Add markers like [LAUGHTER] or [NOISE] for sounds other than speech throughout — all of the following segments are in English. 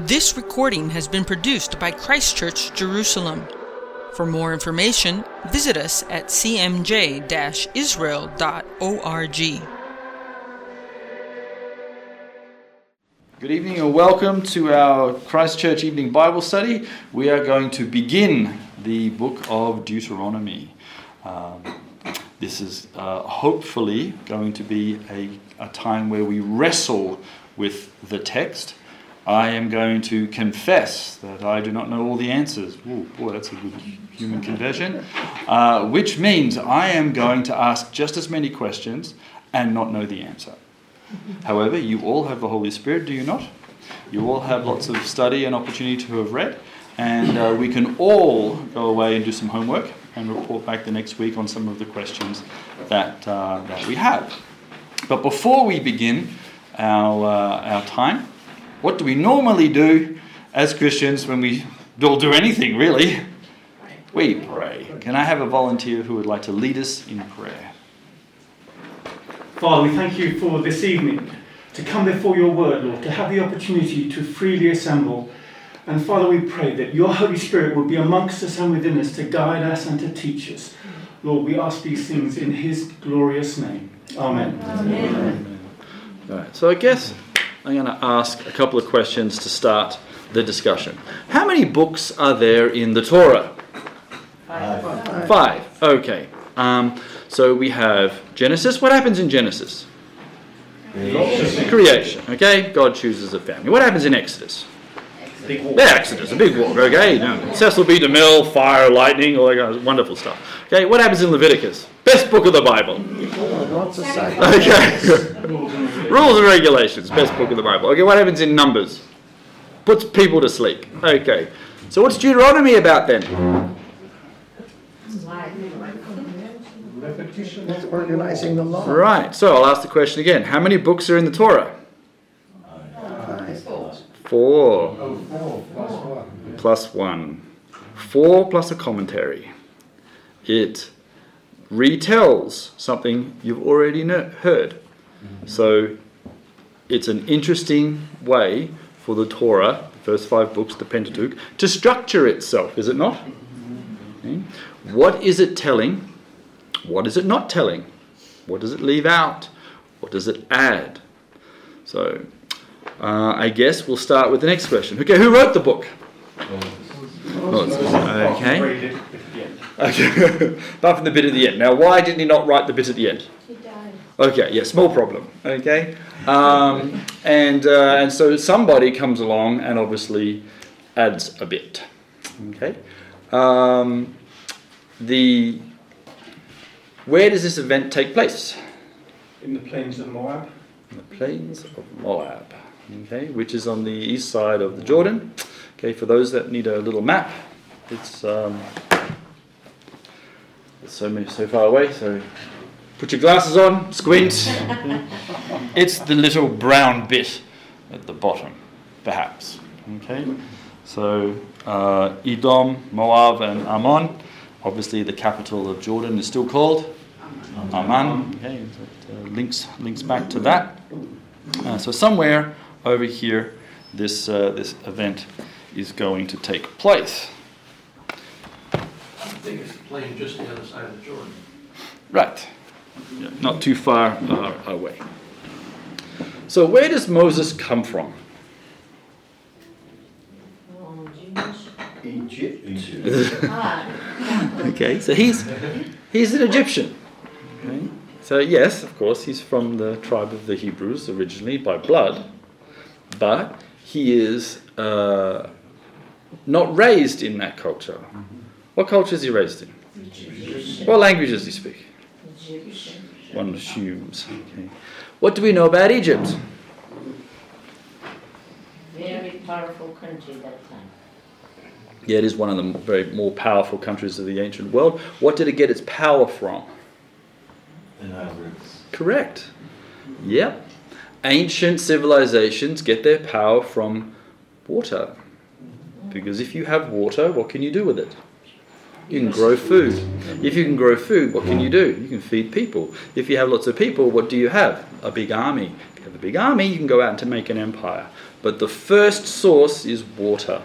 This recording has been produced by Christchurch Jerusalem. For more information, visit us at cmj israel.org. Good evening and welcome to our Christchurch Evening Bible Study. We are going to begin the book of Deuteronomy. Um, this is uh, hopefully going to be a, a time where we wrestle with the text. I am going to confess that I do not know all the answers. Ooh, boy, that's a good human confession. Uh, which means I am going to ask just as many questions and not know the answer. However, you all have the Holy Spirit, do you not? You all have lots of study and opportunity to have read, and uh, we can all go away and do some homework and report back the next week on some of the questions that, uh, that we have. But before we begin our, uh, our time, what do we normally do as Christians when we don't do anything really? We pray. Can I have a volunteer who would like to lead us in prayer? Father, we thank you for this evening to come before your word, Lord, to have the opportunity to freely assemble. And Father, we pray that your Holy Spirit will be amongst us and within us to guide us and to teach us. Lord, we ask these things in his glorious name. Amen. Amen. All right, so I guess I'm going to ask a couple of questions to start the discussion. How many books are there in the Torah? Five. Five. Okay. Um, so we have Genesis. What happens in Genesis? Creation. Creation. Okay. God chooses a family. What happens in Exodus? Big walk. Exodus, a big walk. Okay. No. Cecil B. DeMille, fire, lightning, all that kind of wonderful stuff. Okay. What happens in Leviticus? Best book of the Bible. Lots of say. Okay. [LAUGHS] Rules and regulations. Best book of the Bible. Okay. What happens in Numbers? Puts people to sleep. Okay. So what's Deuteronomy about then? It's organizing the law. Right. So I'll ask the question again. How many books are in the Torah? Four. Plus one. Four plus a commentary. It retells something you've already heard. So it's an interesting way for the Torah, the first five books, the Pentateuch, to structure itself, is it not? Okay. What is it telling? What is it not telling? What does it leave out? What does it add? So uh, I guess we'll start with the next question. Okay, who wrote the book? Moses. Okay. Read it at the end. Okay. [LAUGHS] Apart from the bit at the end. Now, why didn't he not write the bit at the end? He died. Okay, yeah, small problem. Okay, um, and uh, and so somebody comes along and obviously adds a bit. Okay, um, the where does this event take place? In the plains of Moab. In the plains of Moab. Okay, which is on the east side of the Jordan. Okay, for those that need a little map, it's um, it's so many, so far away. So put your glasses on, squint. [LAUGHS] it's the little brown bit at the bottom, perhaps. Okay, so uh, Edom, Moab, and Ammon. Obviously, the capital of Jordan is still called Amman. Okay, so it uh, links links back to that. Uh, so somewhere over here, this uh, this event is going to take place. I think it's the just the other side of Jordan. Right, Yeah, not too far uh, away. So where does Moses come from? Egypt. Ah, [LAUGHS] Okay, so he's he's an Egyptian. Okay. So yes, of course, he's from the tribe of the Hebrews originally by blood, but he is uh, not raised in that culture. What culture is he raised in? Egyptian. What language does he speak? Egyptian. One assumes. Okay. What do we know about Egypt? Very powerful country that time. Yeah, it is one of the very more powerful countries of the ancient world. What did it get its power from? Correct. Yep. Ancient civilizations get their power from water. Because if you have water, what can you do with it? You can grow food. If you can grow food, what can you do? You can feed people. If you have lots of people, what do you have? A big army. If you have a big army, you can go out to make an empire. But the first source is water.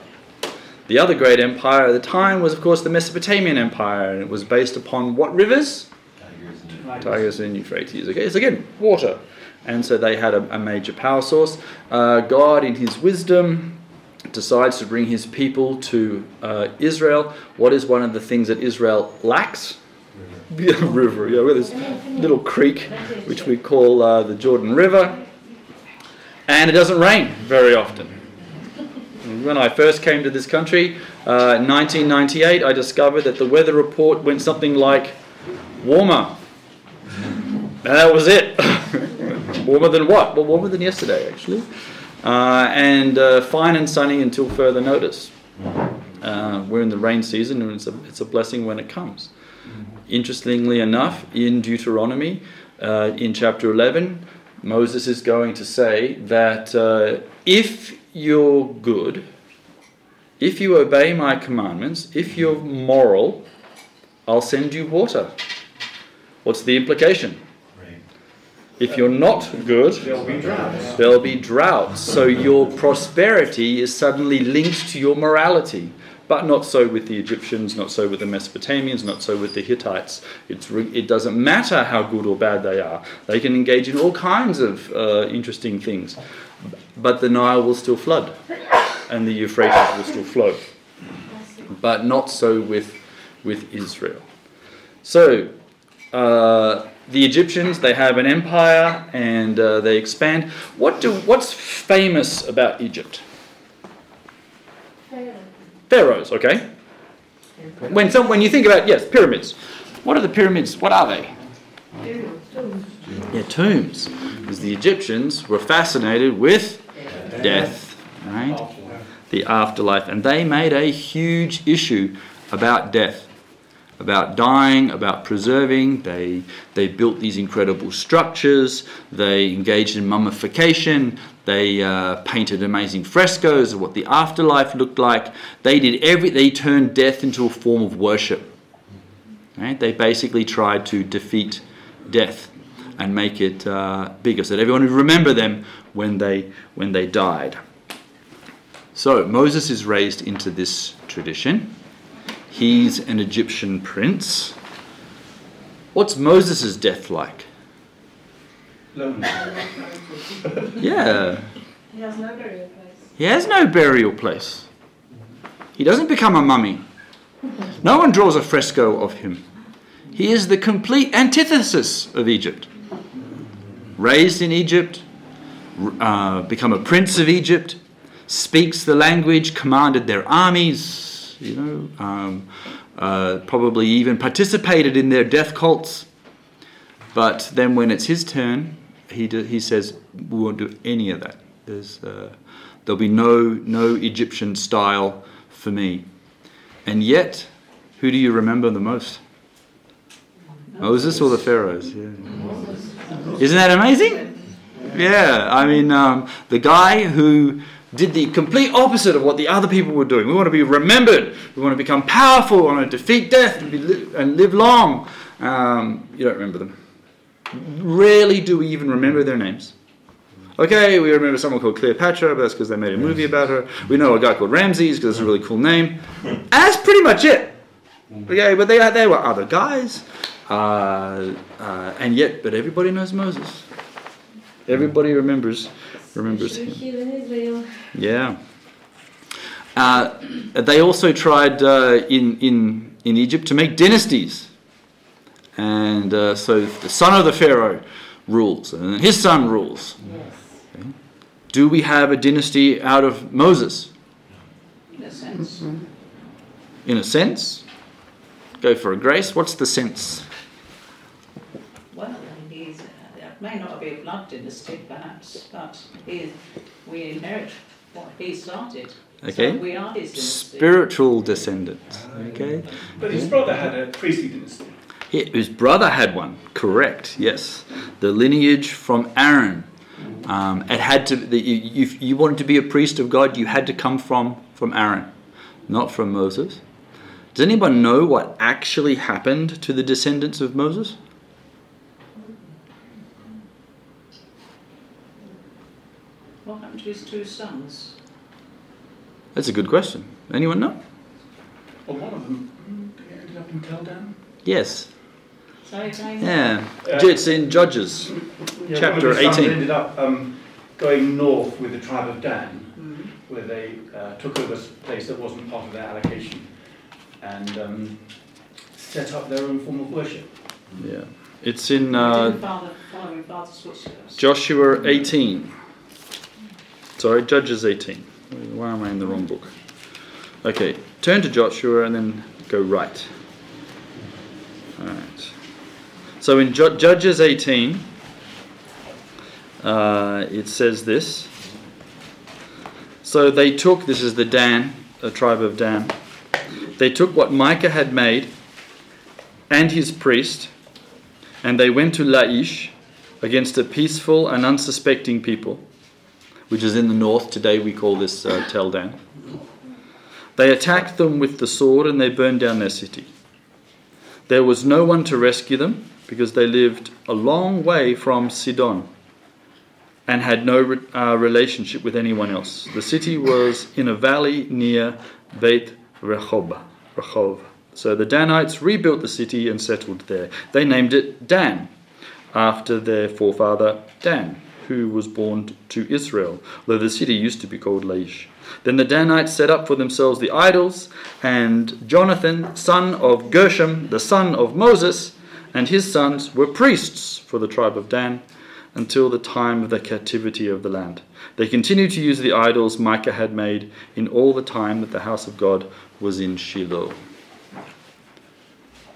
The other great empire at the time was, of course, the Mesopotamian Empire, and it was based upon what rivers? Tigris and Euphrates. Okay, so again, water. And so they had a, a major power source. Uh, God, in his wisdom, decides to bring his people to uh, Israel. What is one of the things that Israel lacks? Yeah, [LAUGHS] river, yeah, well, this little creek, which we call uh, the Jordan River. And it doesn't rain very often. When I first came to this country, uh, in 1998, I discovered that the weather report went something like warmer. And that was it. [LAUGHS] warmer than what? Well, warmer than yesterday, actually. Uh, and uh, fine and sunny until further notice. Uh, we're in the rain season, and it's a, it's a blessing when it comes. Interestingly enough, in Deuteronomy, uh, in chapter 11, Moses is going to say that uh, if you're good, if you obey my commandments, if you're moral, I'll send you water. What's the implication? If you're not good, There'll be droughts. there'll be droughts. So your prosperity is suddenly linked to your morality. But not so with the Egyptians, not so with the Mesopotamians, not so with the Hittites. It's re- it doesn't matter how good or bad they are. They can engage in all kinds of uh, interesting things. But the Nile will still flood, and the Euphrates will still flow. But not so with, with Israel. So, uh, the Egyptians, they have an empire and uh, they expand. What do, what's famous about Egypt? Pharaohs, okay? When, some, when you think about, yes, pyramids. What are the pyramids? What are they? Yeah, tombs. Because the Egyptians were fascinated with death, right? The afterlife. And they made a huge issue about death, about dying, about preserving. They, they built these incredible structures. They engaged in mummification. They uh, painted amazing frescoes of what the afterlife looked like. They did every. They turned death into a form of worship. Right? They basically tried to defeat death and make it uh, bigger, so that everyone would remember them when they when they died. So Moses is raised into this tradition. He's an Egyptian prince. What's Moses' death like? [LAUGHS] Yeah. He has no burial place. He has no burial place. He doesn't become a mummy. No one draws a fresco of him. He is the complete antithesis of Egypt. Raised in Egypt, uh, become a prince of Egypt, speaks the language, commanded their armies, you know, um, uh, probably even participated in their death cults. But then when it's his turn, he, do, he says, we won't do any of that. Uh, there'll be no, no Egyptian style for me. And yet, who do you remember the most? Moses or the pharaohs? Yeah. Isn't that amazing? Yeah, I mean, um, the guy who did the complete opposite of what the other people were doing. We want to be remembered. We want to become powerful. We want to defeat death and, be and live long. Um, you don't remember them. Rarely do we even remember their names. Okay, we remember someone called Cleopatra, but that's because they made a movie about her. We know a guy called Ramses because it's a really cool name. And that's pretty much it. Okay, but they, they were other guys. Uh, uh, and yet, but everybody knows Moses. Everybody remembers remembers him. Here in Israel. Yeah. Uh, they also tried uh, in, in, in Egypt to make dynasties. And uh, so the son of the Pharaoh rules, and then his son rules. Okay. Do we have a dynasty out of Moses? In a sense. In a sense. Go for a grace. What's the sense? Well, he's, it may not be a blood dynasty, perhaps, but he, we inherit what he started. Okay. So we are his dynasty. Spiritual descendants. Okay. But his brother had a priestly dynasty. He- His brother had one, correct? Yes, the lineage from Aaron. Um, it had to. The, you, if you wanted to be a priest of God, you had to come from from Aaron, not from Moses. Does anyone know what actually happened to the descendants of Moses? Happened to his two sons? That's a good question. Anyone know? Well, one of them ended up in Tel Dan. Yes. Sorry, Diane? Yeah. Uh, It's in Judges. Yeah, Chapter one of his 18. ended up um, going north with the tribe of Dan, Mm. where they uh, took over a place that wasn't part of their allocation and um, set up their own form of worship. Yeah. It's in uh, didn't father, follow in father's footsteps. Joshua 18. Sorry, Judges 18. Why am I in the wrong book? Okay, turn to Joshua and then go right. Alright. So in Ju- Judges 18, uh, it says this. So they took, this is the Dan, the tribe of Dan. They took what Micah had made and his priest, and they went to Laish against a peaceful and unsuspecting people, which is in the north. Today we call this uh, Tel Dan. They attacked them with the sword and they burned down their city. There was no one to rescue them because they lived a long way from Sidon and had no re- uh, relationship with anyone else. The city was in a valley near Beit Rehob. Rehov. So the Danites rebuilt the city and settled there. They named it Dan, after their forefather Dan, who was born to Israel, though the city used to be called Laish. Then the Danites set up for themselves the idols, and Jonathan, son of Gershom, the son of Moses, and his sons were priests for the tribe of Dan until the time of the captivity of the land. They continued to use the idols Micah had made in all the time that the house of God was in Shiloh.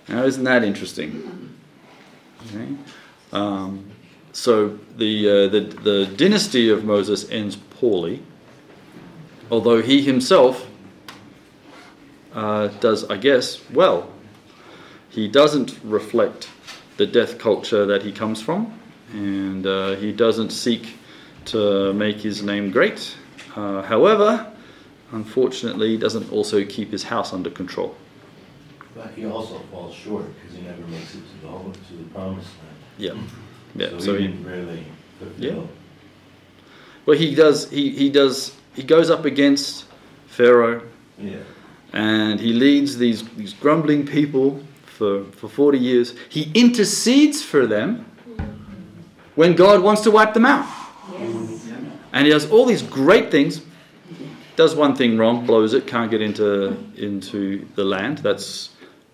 Now, isn't that interesting? Okay. Um, so the, uh, the the dynasty of Moses ends poorly, although he himself uh, does, I guess, well. He doesn't reflect the death culture that he comes from, and uh, he doesn't seek to make his name great. Uh, however, unfortunately, he doesn't also keep his house under control. But he also falls short because he never makes it to the home, to the promised land. Yeah, yeah. So, So he he, really Yeah. fulfill. well, he does. He he does. He goes up against Pharaoh, Yeah. and he leads these these grumbling people for for forty years. He intercedes for them when God wants to wipe them out, Yes. and he does all these great things. Does one thing wrong, blows it, can't get into into the land. That's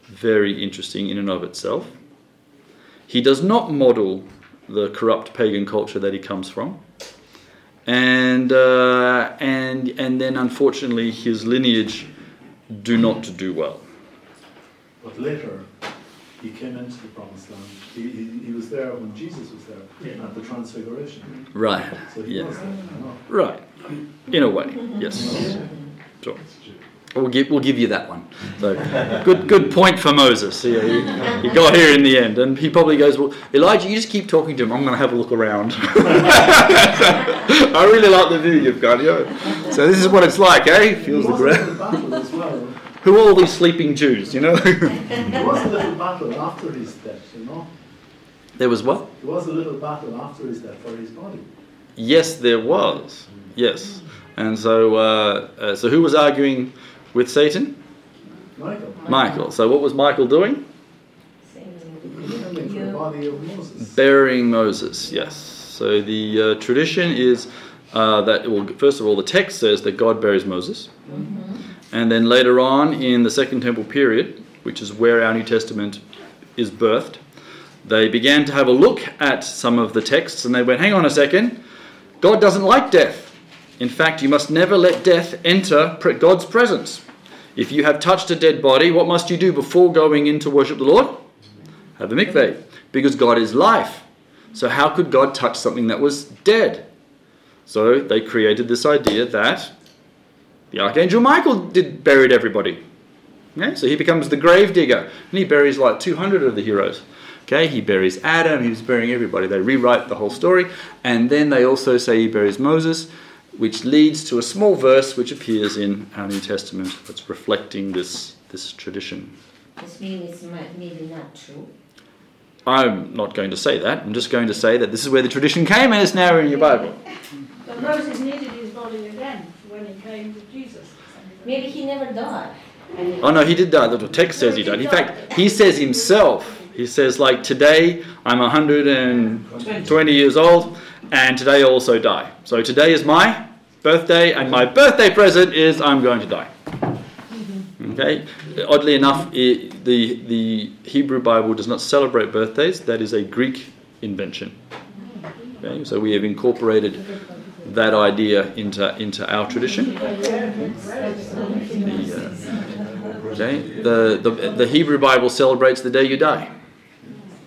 very interesting in and of itself. He does not model the corrupt pagan culture that he comes from and uh, and and then unfortunately his lineage do not do well. But later, he came into the promised land. He, he, he was there when Jesus was there Yeah. at the Transfiguration. Right. So he Yeah. was there. Right. In a way, yes. Sure. We'll give, we'll give you that one. So, good, good point for Moses. Yeah, he, he got here in the end, and he probably goes, "Well, Elijah, you just keep talking to him. I'm going to have a look around." [LAUGHS] I really like the view you've got. Yeah. So this is what it's like, eh? Feels the was a little ground. well. Who are all these sleeping Jews? You know. There was a little battle after his death, you know. there was what? There was a little battle after his death for his body. Yes, there was. Yes, and so uh, uh, so who was arguing with Satan? Michael, Michael. So what was Michael doing? defending for the body of Moses. Burying Moses. Yes. So the uh, tradition is uh, that well, first of all, the text says that God buries Moses, and then later on in the Second Temple period, which is where our New Testament is birthed, they began to have a look at some of the texts, and they went, "Hang on a second, God doesn't like death. In fact, you must never let death enter God's presence. If you have touched a dead body, what must you do before going in to worship the Lord? Have a mikveh, because God is life. So how could God touch something that was dead? So they created this idea that the archangel Michael did buried everybody. Okay, so he becomes the grave digger, and he buries like 200 of the heroes. Okay, he buries Adam, he's burying everybody. They rewrite the whole story, and then they also say he buries Moses, which leads to a small verse which appears in our New Testament that's reflecting this, this tradition. This means it's maybe not true. I'm not going to say that. I'm just going to say that this is where the tradition came and it's now in your Bible. But Moses needed his body again when he came to Jesus. Maybe he never died. Oh no, he did die. The text says he died. In fact, he says himself. He says like today I'm 120 years old, and today I also die. So today is my birthday, and my birthday present is I'm going to die. Okay. Oddly enough, i the the Hebrew Bible does not celebrate birthdays. That is a Greek invention. Okay. So we have incorporated that idea into into our tradition. The, uh, okay. The, the the Hebrew Bible celebrates the day you die.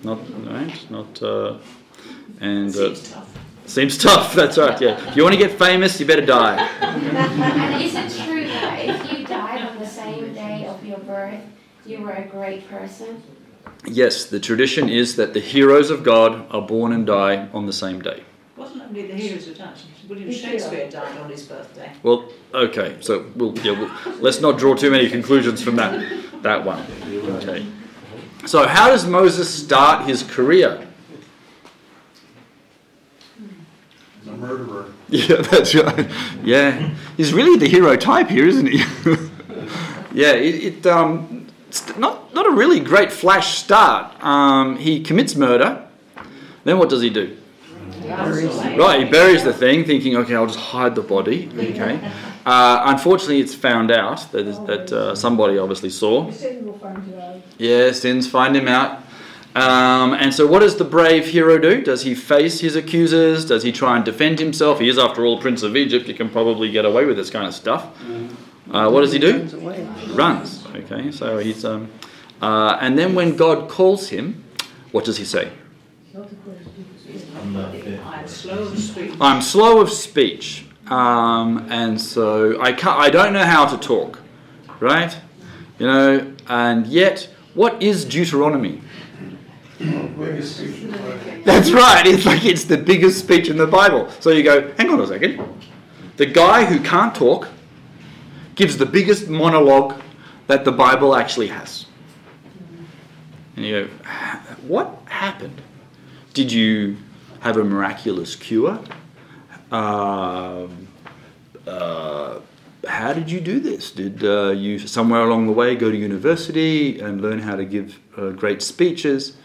Not right. Not. Uh, and uh, Seems tough. [LAUGHS] That's right. Yeah. If you want to get famous, you better die. And is it true that if you died on the same day of your birth, you were a great person? Yes, the tradition is that the heroes of God are born and die on the same day. Wasn't only the heroes of touch. William Shakespeare died on his birthday. Well, okay, so we'll, yeah, we'll, let's not draw too many conclusions from that that one. Okay. So how does Moses start his career? He's a murderer. [LAUGHS] Yeah, that's right. Yeah, he's really the hero type here, isn't he? [LAUGHS] yeah, it, it um, it's not not a really great flash start. Um, he commits murder. Then what does he do? Right, he buries the thing, thinking, okay, I'll just hide the body. Okay. Uh, unfortunately, it's found out that that uh, somebody obviously saw. Sin will find you out. Yeah, sins find him out. Um, and so, what does the brave hero do? Does he face his accusers? Does he try and defend himself? He is, after all, Prince of Egypt. He can probably get away with this kind of stuff. Uh, what does he do? Runs. Okay, so he's. Um, uh, and then, when God calls him, what does he say? I'm. I'm slow of speech. I'm slow of speech, um, and so I can't. I don't know how to talk, right? You know, and yet, what is Deuteronomy? Biggest speech in the Bible. That's right. It's like it's the biggest speech in the Bible. So you go, hang on a second. The guy who can't talk gives the biggest monologue that the Bible actually has. And you go, what happened? Did you have a miraculous cure? Um, uh, how did you do this? Did uh, you somewhere along the way go to university and learn how to give uh, great speeches?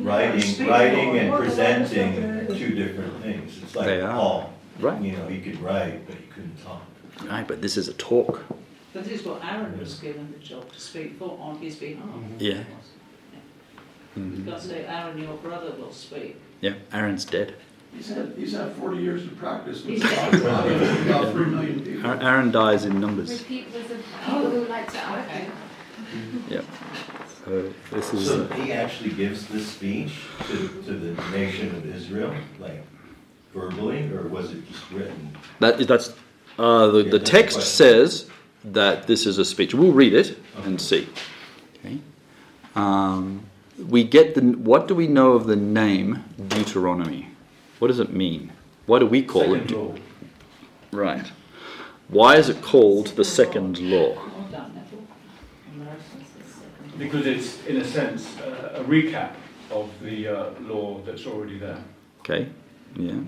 Writing, writing and presenting, two different things. It's like They are. Paul. Right. You know, he could write, but he couldn't talk. Right, but this is a talk. But this is what Aaron was given the job to speak for on his behalf. Yeah. You Mhm. can't say, Aaron, your brother will speak. Yeah, Aaron's dead. He's had, he's had forty years of practice with He's- God, with about three million people. Aaron Aaron dies in numbers. With people, with the people who like to argue. Yeah. So this is. So he actually gives this speech to, to the nation of Israel, like verbally, or was it just written? That is that's uh, the Yeah, the that's text the question. says that this is a speech. We'll read it and see. Okay. Um, we get the what do we know of the name Deuteronomy? What does it mean? Why do we call it? Second law. Right. Why is it called the second law? Well done, Neville. Because it's, in a sense, uh, a recap of the uh, law that's already there. Okay. Yeah.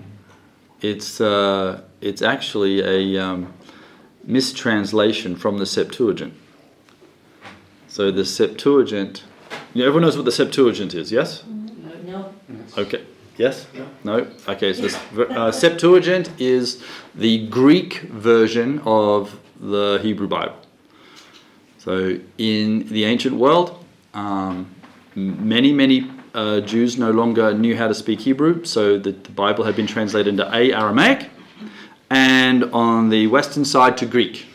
It's uh, it's actually a um, mistranslation from the Septuagint. So the Septuagint. You know, everyone knows what the Septuagint is, yes? No. Okay. Yes? No? Okay, so this, uh, Septuagint is the Greek version of the Hebrew Bible. So in the ancient world, um, many, many uh, Jews no longer knew how to speak Hebrew, so the, the Bible had been translated into A, Aramaic, and on the western side to Greek.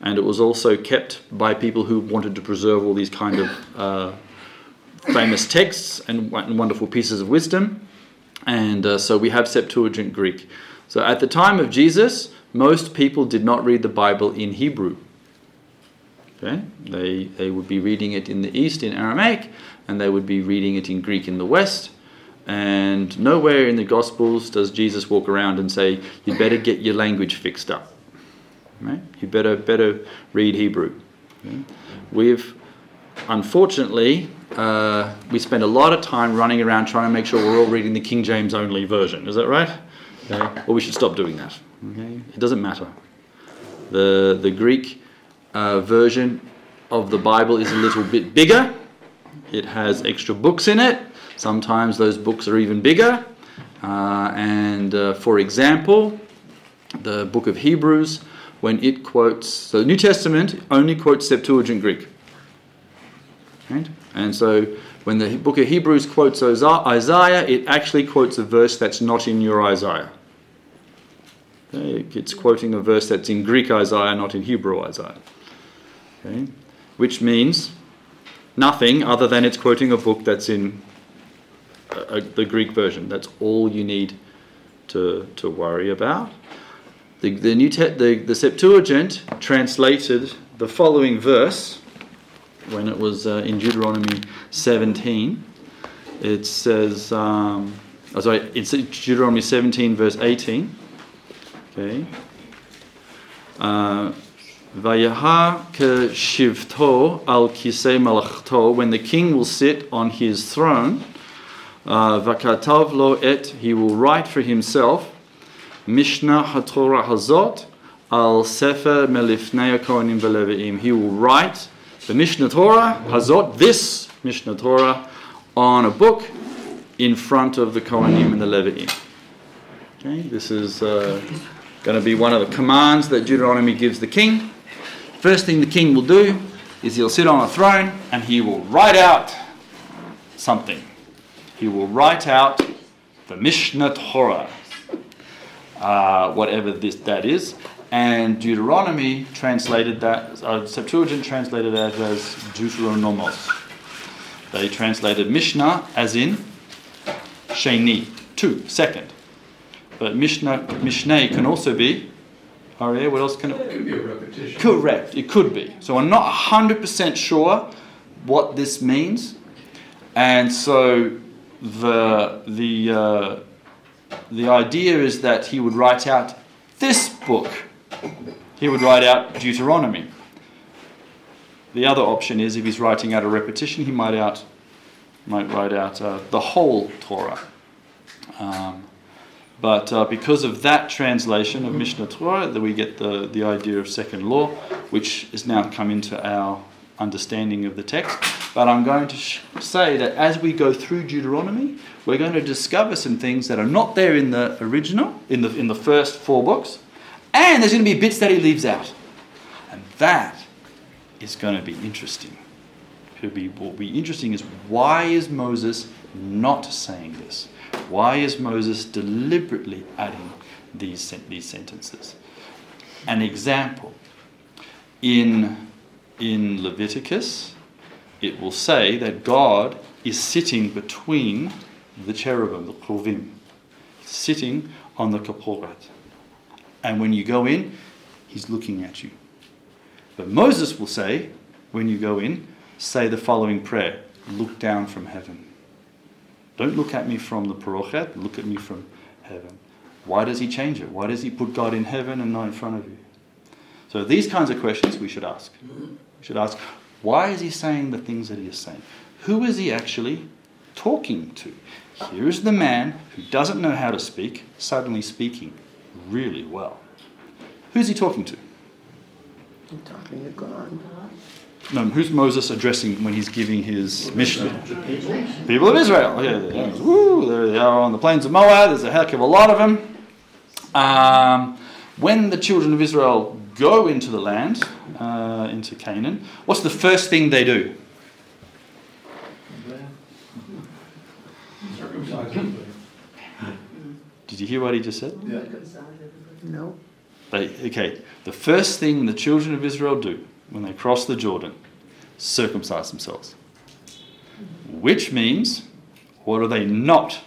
And it was also kept by people who wanted to preserve all these kind of uh, famous texts and won- wonderful pieces of wisdom. And uh, so we have Septuagint Greek. So at the time of Jesus, most people did not read the Bible in Hebrew. Okay? They, they would be reading it in the East in Aramaic, and they would be reading it in Greek in the West. And nowhere in the Gospels does Jesus walk around and say, "You better get your language fixed up. Eh? Right? You better better read Hebrew." Okay? We've unfortunately uh, we spend a lot of time running around trying to make sure we're all reading the King James only version. Is that right? Okay? Or we should stop doing that. Okay? It doesn't matter. The, the Greek uh, version of the Bible is a little bit bigger. It has extra books in it. Sometimes those books are even bigger. Uh, and uh, for example, the book of Hebrews, when it quotes, so the New Testament only quotes Septuagint Greek. Right? And so when the book of Hebrews quotes Isaiah, it actually quotes a verse that's not in your Isaiah. It's quoting a verse that's in Greek Isaiah, not in Hebrew Isaiah. Okay? Which means nothing other than it's quoting a book that's in uh, the Greek version. That's all you need to, to worry about. The, the, New Te- the, the Septuagint translated the following verse when it was uh, in Deuteronomy 17. It says, um, oh, sorry, it's Deuteronomy 17, verse 18. Okay. Uh, Vayaha shivto al kisei malachto, when the king will sit on his throne, uh, vakatav lo et, he will write for himself, Mishnah HaTorah Hazot al Sefer Melifnei Kohanim Veleviim. He will write the Mishnah Torah Hazot, this Mishnah Torah, on a book in front of the Kohanim and the Leviim. Okay, this is uh, going to be one of the commands that Deuteronomy gives the king. First thing the king will do is he'll sit on a throne and he will write out something. He will write out the Mishnah Torah, uh, whatever this that is. And Deuteronomy translated that, uh, Septuagint translated that as Deuteronomos. They translated Mishnah as in Sheni, two, second. But Mishnah, Mishnah can also be Aria, what else can it? It could be a repetition. Correct, it could be. So I'm not 100% sure what this means. And so the, the, uh, the idea is that he would write out this book. He would write out Deuteronomy. The other option is if he's writing out a repetition, he might, out, might write out uh, the whole Torah. Um, but uh, because of that translation of Mishnah Torah, that we get the, the idea of second law, which has now come into our understanding of the text. But I'm going to sh- say that as we go through Deuteronomy, we're going to discover some things that are not there in the original, in the, in the first four books, and there's going to be bits that he leaves out. And that is going to be interesting. Be, what will be interesting is why is Moses not saying this? Why is Moses deliberately adding these, these sentences? An example in, in Leviticus, it will say that God is sitting between the cherubim, the kruvim, sitting on the kaporet. And when you go in, he's looking at you. But Moses will say, when you go in, say the following prayer Look down from heaven. Don't look at me from the parochet, look at me from heaven. Why does he change it? Why does he put God in heaven and not in front of you? So these kinds of questions we should ask. We should ask, why is he saying the things that he is saying? Who is he actually talking to? Here is the man who doesn't know how to speak, suddenly speaking really well. Who's he talking to? I'm talking to God. No, who's Moses addressing when he's giving his mission? People of Israel. Okay, woo, there they are on the plains of Moab. There's a heck of a lot of them. Um, when the children of Israel go into the land, uh, into Canaan, what's the first thing they do? Did you hear what he just said? Yeah. No. They, okay, the first thing the children of Israel do when they cross the Jordan, circumcise themselves. Which means, what are they not?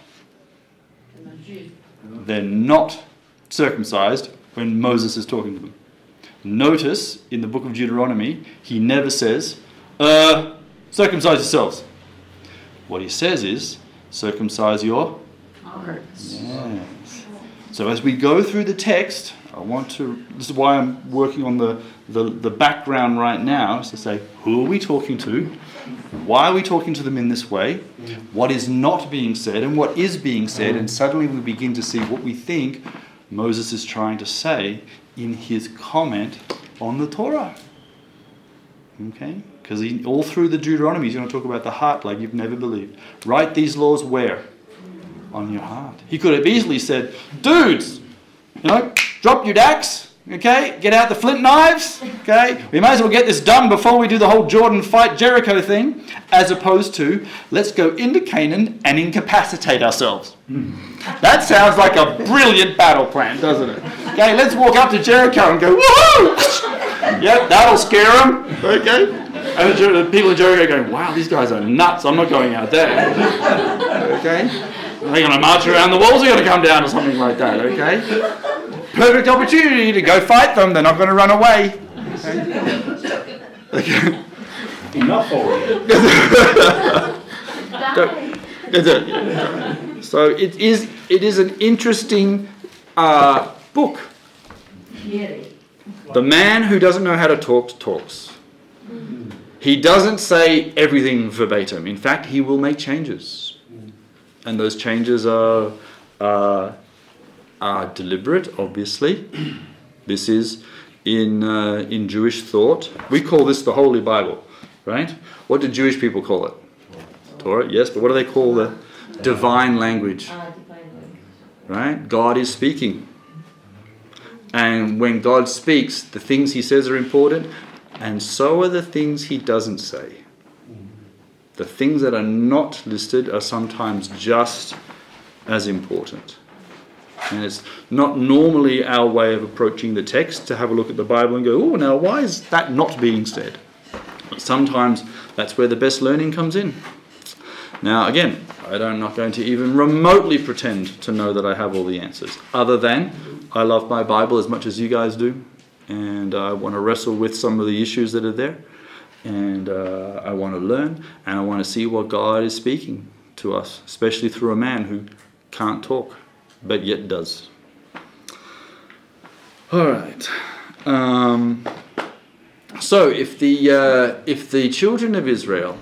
They're not circumcised when Moses is talking to them. Notice in the book of Deuteronomy, he never says, uh, circumcise yourselves. What he says is, circumcise your Hearts. Yes. So as we go through the text, I want to, this is why I'm working on the, the, the background right now, is to say, who are we talking to? Why are we talking to them in this way? What is not being said and what is being said? And mm-hmm. suddenly we begin to see what we think Moses is trying to say in his comment on the Torah. Okay? Because all through the Deuteronomy, he's going to talk about the heart like you've never believed. Write these laws where? On your heart. He could have easily said, dudes, you know, drop your dacks, okay? Get out the flint knives, okay? We might as well get this done before we do the whole Jordan fight Jericho thing, as opposed to let's go into Canaan and incapacitate ourselves. Hmm. That sounds like a brilliant battle plan, doesn't it? Okay, let's walk up to Jericho and go, woohoo! [LAUGHS] Yep, that'll scare them, okay? And the people in Jericho are going, wow, these guys are nuts. I'm not going out there. Okay? Are they going to march around the walls? Are going to come down or something like that? Okay? Perfect opportunity to go fight them. They're not going to run away. Okay? Enough already. so it is. It is an interesting uh, book. The man who doesn't know how to talk talks. He doesn't say everything verbatim. In fact, he will make changes. And those changes are, uh, are deliberate, obviously. This is in, uh, in Jewish thought. We call this the Holy Bible, right? What do Jewish people call it? Torah, yes, but what do they call the divine language? Right? God is speaking. And when God speaks, the things he says are important, and so are the things he doesn't say. The things that are not listed are sometimes just as important. And it's not normally our way of approaching the text to have a look at the Bible and go, oh, now why is that not being said? Sometimes that's where the best learning comes in. Now, again, I'm not going to even remotely pretend to know that I have all the answers, other than I love my Bible as much as you guys do and I want to wrestle with some of the issues that are there, and uh, I want to learn, and I want to see what God is speaking to us, especially through a man who can't talk, but yet does. All right. Um, so, if the uh, if the children of Israel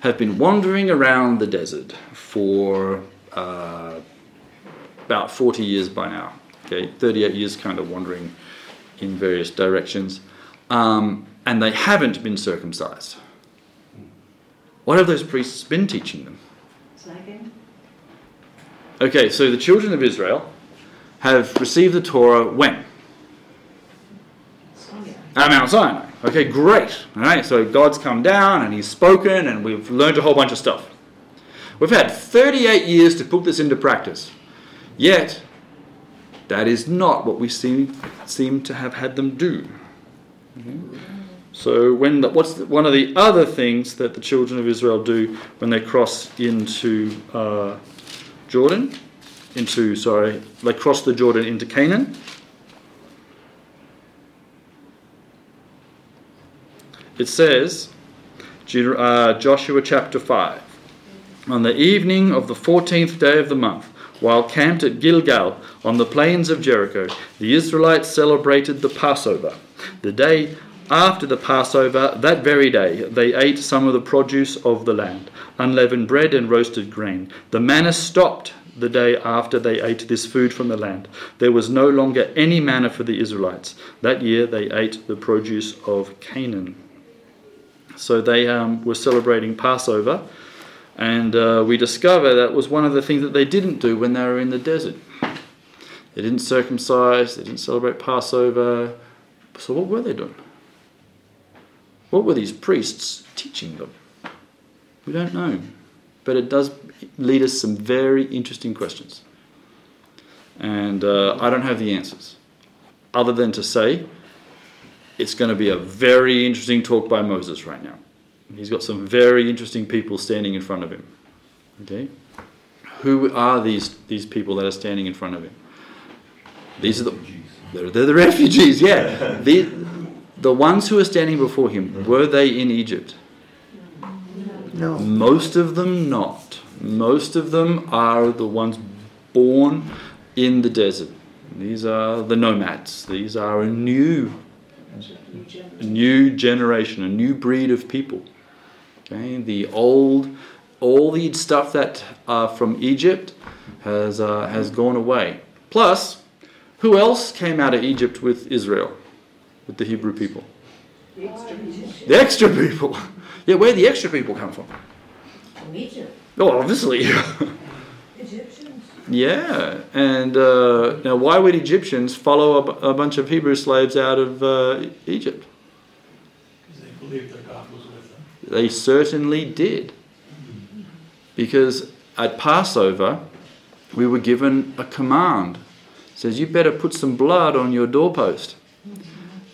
have been wandering around the desert for uh, about forty years by now, okay, thirty-eight years, kind of wandering in various directions, um, and they haven't been circumcised. What have those priests been teaching them? Okay, so the children of Israel have received the Torah when? At Mount Sinai. Okay, great. All right, so God's come down and He's spoken, and we've learned a whole bunch of stuff. We've had 38 years to put this into practice. Yet, that is not what we seem, seem to have had them do. So, when the, what's the, one of the other things that the children of Israel do when they cross into uh, Jordan, into sorry, they crossed the Jordan into Canaan? It says, uh, Joshua chapter 5, on the evening of the 14th day of the month, while camped at Gilgal on the plains of Jericho, the Israelites celebrated the Passover. The day after the Passover, that very day, they ate some of the produce of the land, unleavened bread and roasted grain. The manna stopped the day after they ate this food from the land. There was no longer any manna for the Israelites. That year they ate the produce of Canaan. So they um, were celebrating Passover and uh, we discover that was one of the things that they didn't do when they were in the desert. They didn't circumcise, they didn't celebrate Passover. So, what were they doing? What were these priests teaching them? We don't know. But it does lead us some very interesting questions. And uh, I don't have the answers, other than to say it's going to be a very interesting talk by Moses right now. He's got some very interesting people standing in front of him. Okay? Who are these, these people that are standing in front of him? These are the they're, they're the refugees, yeah. the, the ones who are standing before him, were they in Egypt? No. Most of them not. Most of them are the ones born in the desert. These are the nomads. These are a new, a new generation, a new breed of people. Okay, the old, all the stuff that uh, from Egypt has uh, has gone away. Plus, who else came out of Egypt with Israel, with the Hebrew people? The extra people. [LAUGHS] Yeah, where the extra people come from? From Egypt. Oh, obviously. [LAUGHS] Egyptians. Yeah, and uh, now why would Egyptians follow a, bunch of Hebrew slaves out of uh, Egypt? Because they believed their God was with them. They certainly did. Because at Passover, we were given a command. It says, You better put some blood on your doorpost.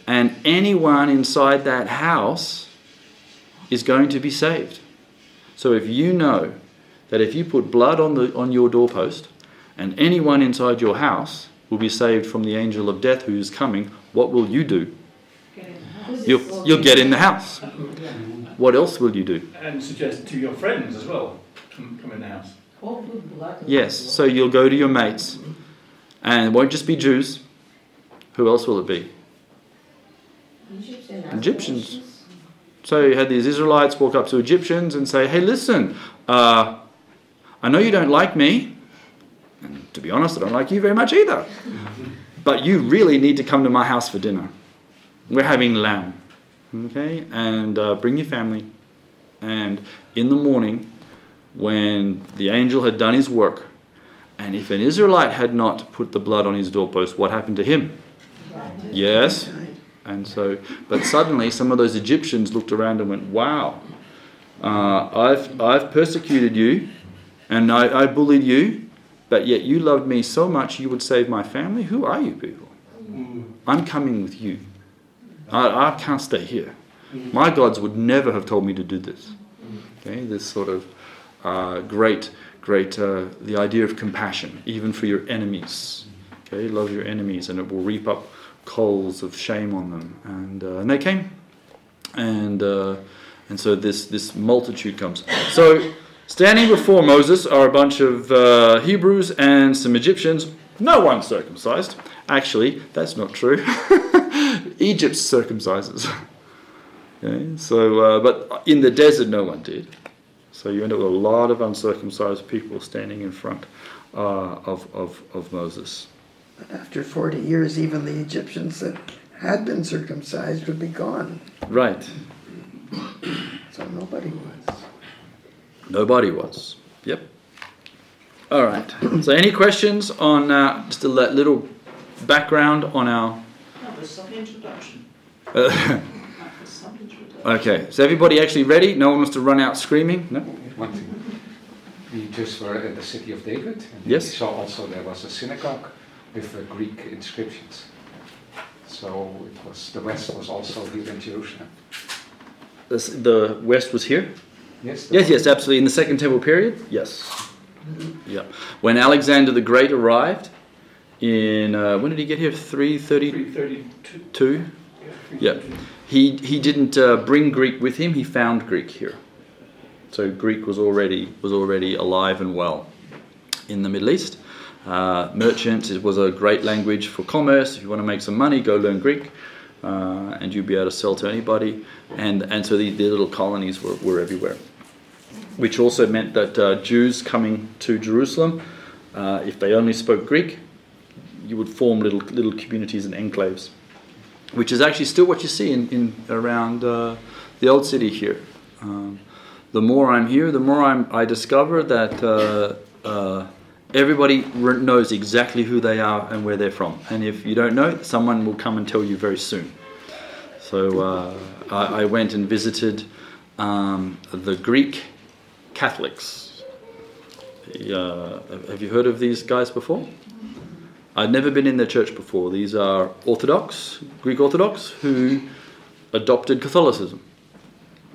And anyone inside that house is going to be saved. So if you know that if you put blood on, the, on your doorpost and anyone inside your house will be saved from the angel of death who is coming, what will you do? You'll, you'll get in the house. What else will you do? And suggest to your friends as well, come, come in the house. Yes, so you'll go to your mates, and it won't just be Jews. Who else will it be? Egypt Egyptians. So you had these Israelites walk up to Egyptians and say, Hey, listen, uh, I know you don't like me. And to be honest, I don't like you very much either. But you really need to come to my house for dinner. We're having lamb. Okay? And uh, bring your family. And in the morning, when the angel had done his work, and if an Israelite had not put the blood on his doorpost, what happened to him? Yes. And so, but suddenly some of those Egyptians looked around and went, wow, uh, I've, I've persecuted you and I, I bullied you, but yet you loved me so much you would save my family. Who are you people? I'm coming with you. I, I can't stay here. My gods would never have told me to do this. Okay, this sort of uh, great, great, uh, the idea of compassion, even for your enemies. Okay, love your enemies, and it will reap up coals of shame on them. And uh, and they came, and uh, and so this this multitude comes. So standing before Moses are a bunch of uh, Hebrews and some Egyptians. No one circumcised. Actually, that's not true. [LAUGHS] Egypt circumcises. [LAUGHS] Okay, so, uh, but in the desert, no one did. So you end up with a lot of uncircumcised people standing in front uh, of, of, of Moses. After 40 years, even the Egyptians that had been circumcised would be gone. Right. So nobody was. Nobody was. Yep. All right. So any questions on uh, just a little background on our. That was some introduction. Uh, some [LAUGHS] introduction. okay. Is everybody actually ready? No one wants to run out screaming? No. One thing. We just were at the city of David, and Yes. we saw also there was a synagogue with uh, Greek inscriptions. So it was the West was also here in Jerusalem. This, the West was here. Yes. the- Yes, yes, absolutely. In the Second Temple period, yes. Yeah. When Alexander the Great arrived in uh, when did he get here? Three thirty 332. two. Yeah. He he didn't uh, bring Greek with him. He found Greek here. So Greek was already was already alive and well in the Middle East. Uh, merchants it was a great language for commerce. If you want to make some money, go learn Greek, uh, and you'd be able to sell to anybody. And and so the, little colonies were, were everywhere, which also meant that uh, Jews coming to Jerusalem, uh, if they only spoke Greek, you would form little little communities and enclaves which is actually still what you see in, in around uh, the old city here. Um, the more I'm here, the more I'm, I discover that everybody knows exactly who they are and where they're from. And if you don't know, someone will come and tell you very soon. So uh, I, I went and visited um, the Greek Catholics. Uh, have you heard of these guys before? I'd never been in their church before. These are Orthodox, Greek Orthodox, who adopted Catholicism.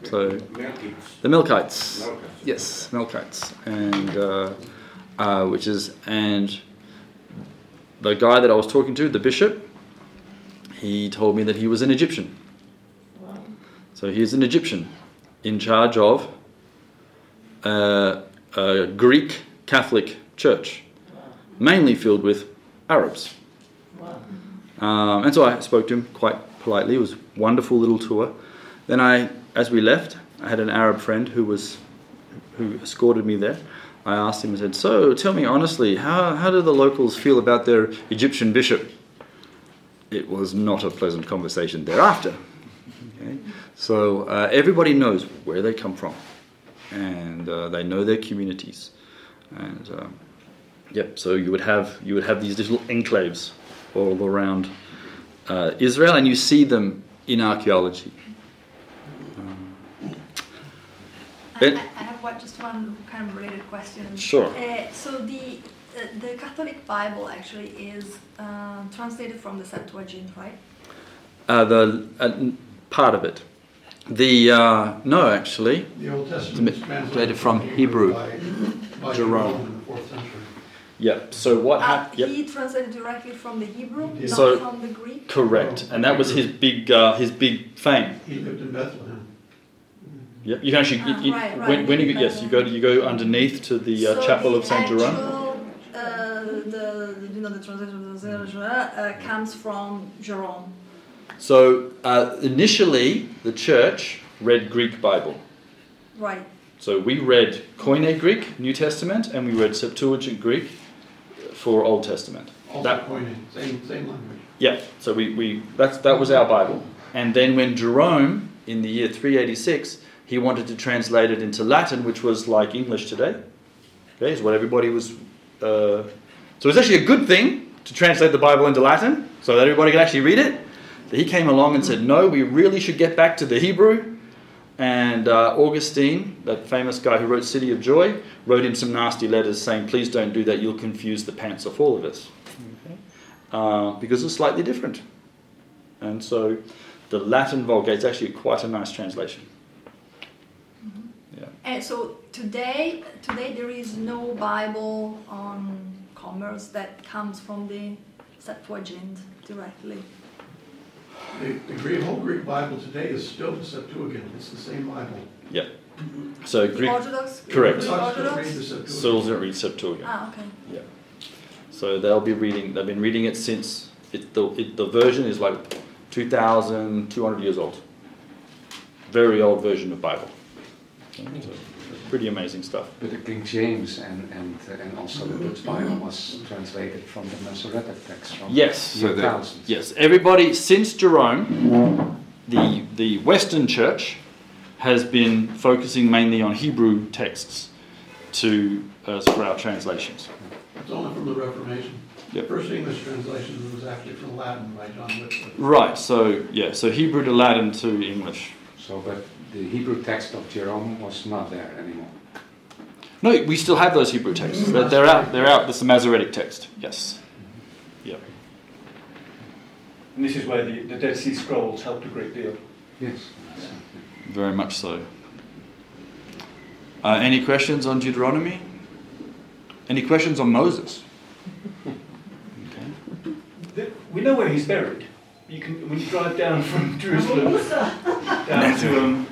So the Melkites, yes, Melkites, and uh, uh, which is and the guy that I was talking to, the bishop, he told me that he was an Egyptian. So he's an Egyptian in charge of uh, a Greek Catholic church, mainly filled with Arabs. Um, and so I spoke to him quite politely. It was a wonderful little tour. Then I, as we left, I had an Arab friend who was who escorted me there. I asked him and said, "So, tell me honestly, how how do the locals feel about their Egyptian bishop?" It was not a pleasant conversation thereafter. Okay? So uh, everybody knows where they come from, and uh, they know their communities, and um, yep. So you would have you would have these little enclaves all around uh, Israel, and you see them in archaeology. I, I have one, just one kind of related question. Sure. Uh, so the uh, the Catholic Bible actually is uh, translated from the Septuagint, right? Uh, the uh, part of it. The uh, no, actually, The Old Testament is translated from Hebrew. by, by Jerome. in the fourth century. Yep. So what Uh, happened? Yep. He translated directly from the Hebrew, not So- from the Greek. Correct, and that was his big uh, his big fame. He lived in Bethlehem. Yep. You can actually you, Ah, you- right, right, when, when you go, yes you go you go underneath to the uh, So chapel the of Saint Jerome. Uh, the you know the translation of the uh, comes from Jerome. So uh, initially, the church read Greek Bible. Right. So we read Koine Greek, New Testament, and we read Septuagint Greek for Old Testament. Also That- pointed, same, same language. Yeah, so we, we that's, that was our Bible. And then when Jerome, in the year 386, he wanted to translate it into Latin, which was like English today. Okay, is what everybody was. Uh, so it's actually a good thing to translate the Bible into Latin so that everybody could actually read it. So he came along and said, no, we really should get back to the Hebrew. And uh, Augustine, that famous guy who wrote City of Joy, wrote him some nasty letters saying, please don't do that, you'll confuse the pants off all of us. Okay? Uh, because it's slightly different. And so the Latin Vulgate is actually quite a nice translation. Yeah. And so today, today there is no Bible on commerce that comes from the Septuagint directly. The, the Greek, whole Greek Bible today is still the Septuagint. It's the same Bible. Yeah. So The Greek. Orthodox- Correct. the Orthodox. Souls don't read Septuagint. Ah, okay. Yeah. So they'll be reading. They've been reading it since it, the it, the version is like two thousand two hundred years old. Very old version of Bible. Okay, so pretty amazing stuff. But the King James and, and, and also the Dutch Bible was translated from the Masoretic text from Yes. year the- yes. Everybody since Jerome, the the Western Church has been focusing mainly on Hebrew texts to uh, for our translations. It's only from the Reformation. Yep. First English translation was actually from Latin by John Wycliffe. Right. So yeah. So Hebrew to Latin to English. So, but the Hebrew text of Jerome was not there anymore. No, we still have those Hebrew texts. They're, they're out. They're out. That's the Masoretic text. Yes. Yeah. And this is where the, the Dead Sea Scrolls helped a great deal. Yes. Very much so. Uh, any questions on Deuteronomy? Any questions on Moses? [LAUGHS] The- We know where he's buried. You can, when you drive down from [LAUGHS] Jerusalem down to um,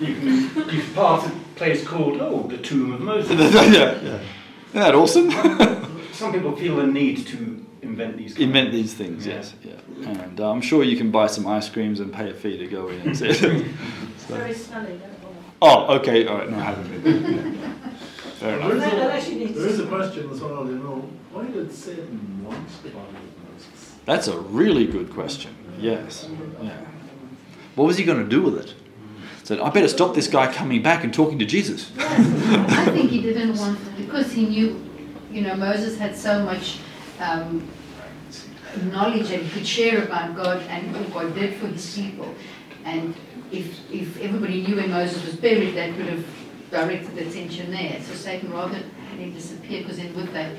you can you can pass a place called oh the Tomb of Moses. [LAUGHS] yeah, yeah. Isn't that awesome? [LAUGHS] Some people feel the need to invent these. kind Invent these things, yes. Yeah. And uh, I'm sure you can buy some ice creams and pay a fee to go in and see it. So- Very smelly, Oh, okay. All right. No, I haven't been. Fair There is, enough. Well, a, needs- there is a question as well, you know, why did Satan want the body of Moses? That's a really good question. Yes. Yeah. What was he going to do with it? Said, I better stop this guy coming back and talking to Jesus. I think he didn't want because he knew, you know, Moses had so much um, knowledge and he could share about God and what God did for his people. And if, if everybody knew when Moses was buried, that would have directed attention there. So Satan rather had him disappear because then with that,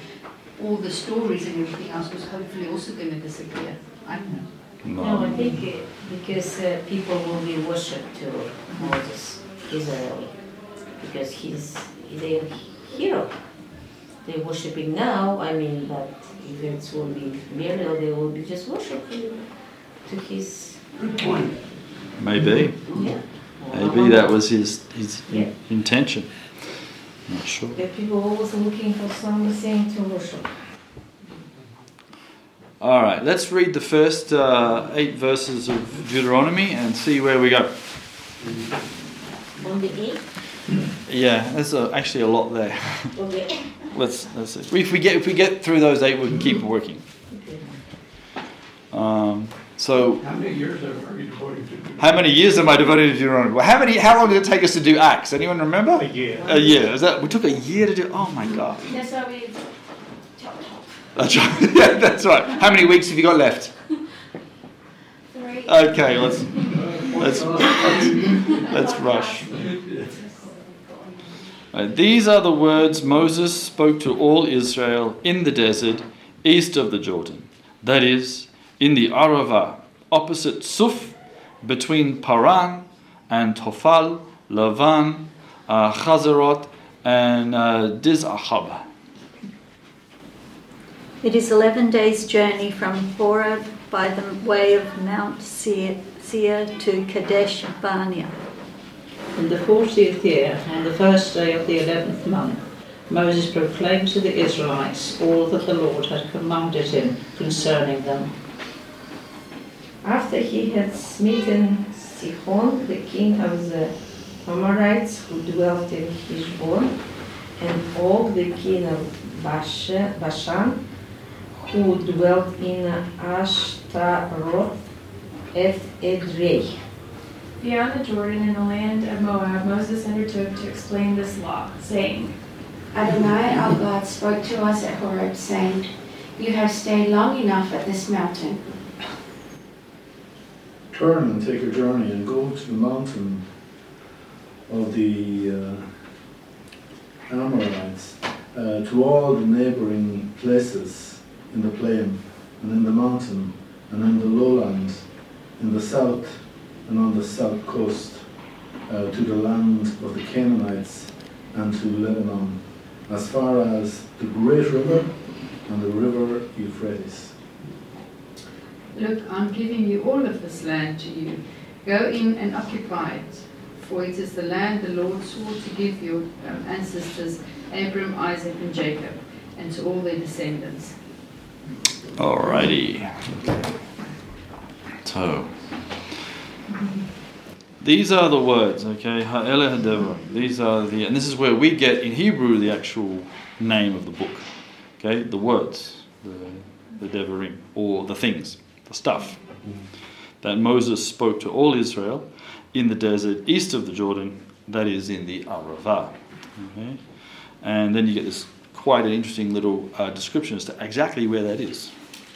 all the stories and everything else was hopefully also going to disappear. I don't know. No, I think uh, because uh, people will be worshipped to Moses, Israel, because he's their hero. They're worshipping now, I mean, but events will be burial, they will be just worshiping to his. Point. Maybe. Yeah. Maybe that was his his in- Yeah. intention. Not sure. The people always looking for something to worship. All right, let's read the first uh, eight verses of Deuteronomy and see where we go. On the eight? Yeah, there's a, actually a lot there. Okay. [LAUGHS] let's let's see. If we get if we get through those eight, we can keep working. Um, so, How many years are you devoting to? how many years am I devoted to Deuteronomy? Well, how many? How long did it take us to do Acts? Anyone remember? A year. A year. Is that we took a year to do? Oh my god. That's why we chop chop. That's right. [LAUGHS] yeah, that's right. How many weeks have you got left? Three. Okay, let's let's let's, let's rush. Uh, these are the words Moses spoke to all Israel in the desert east of the Jordan, that is, in the Arava, opposite Suf, between Paran and Tophal, Lavan, uh, Chazerot, and uh, Dizahab. It is 11 days' journey from Horeb by the way of Mount Seir, Seir to Kadesh Barnea. In the fortieth year, on the first day of the eleventh month, Moses proclaimed to the Israelites all that the Lord had commanded him concerning them. After he had smitten Sihon, the king of the Amorites who dwelt in Heshbon, and Og, the king of Bashan, who dwelt in Ashtaroth et Edrei. Beyond the Jordan in the land of Moab, Moses undertook to explain this law, saying, Adonai our God spoke to us at Horeb, saying, You have stayed long enough at this mountain. Turn and take a journey and go to the mountain of the uh, Amorites, uh, to all the neighboring places in the plain and in the mountain and in the lowland, in the south and on the south coast, uh, to the land of the Canaanites and to Lebanon, as far as the great river and the river Euphrates. Look, I'm giving you all of this land to you. Go in and occupy it, for it is the land the Lord swore to give your um, ancestors, Abram, Isaac, and Jacob, and to all their descendants. Alrighty. So, these are the words, okay? Ha'ele Hadeva. These are the, and this is where we get in Hebrew the actual name of the book, okay? The words, the, the Devarim, or the things, the stuff that Moses spoke to all Israel in the desert east of the Jordan, that is in the Arava. Okay? And then you get this quite an interesting little uh, description as to exactly where that is.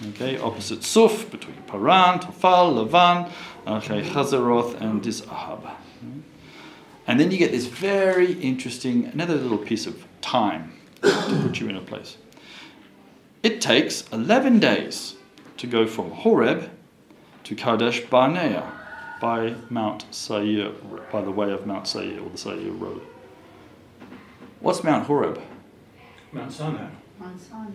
Okay, opposite Suf, between Paran, Tofal, Lavan, okay, Chazaroth, and this Dizahab. And then you get this very interesting, another little piece of time to put you in a place. It takes 11 days to go from Horeb to Kadesh Barnea by Mount Seir, by the way of Mount Seir, or the Seir Road. What's Mount Horeb? Mount Sinai. Mount Sinai.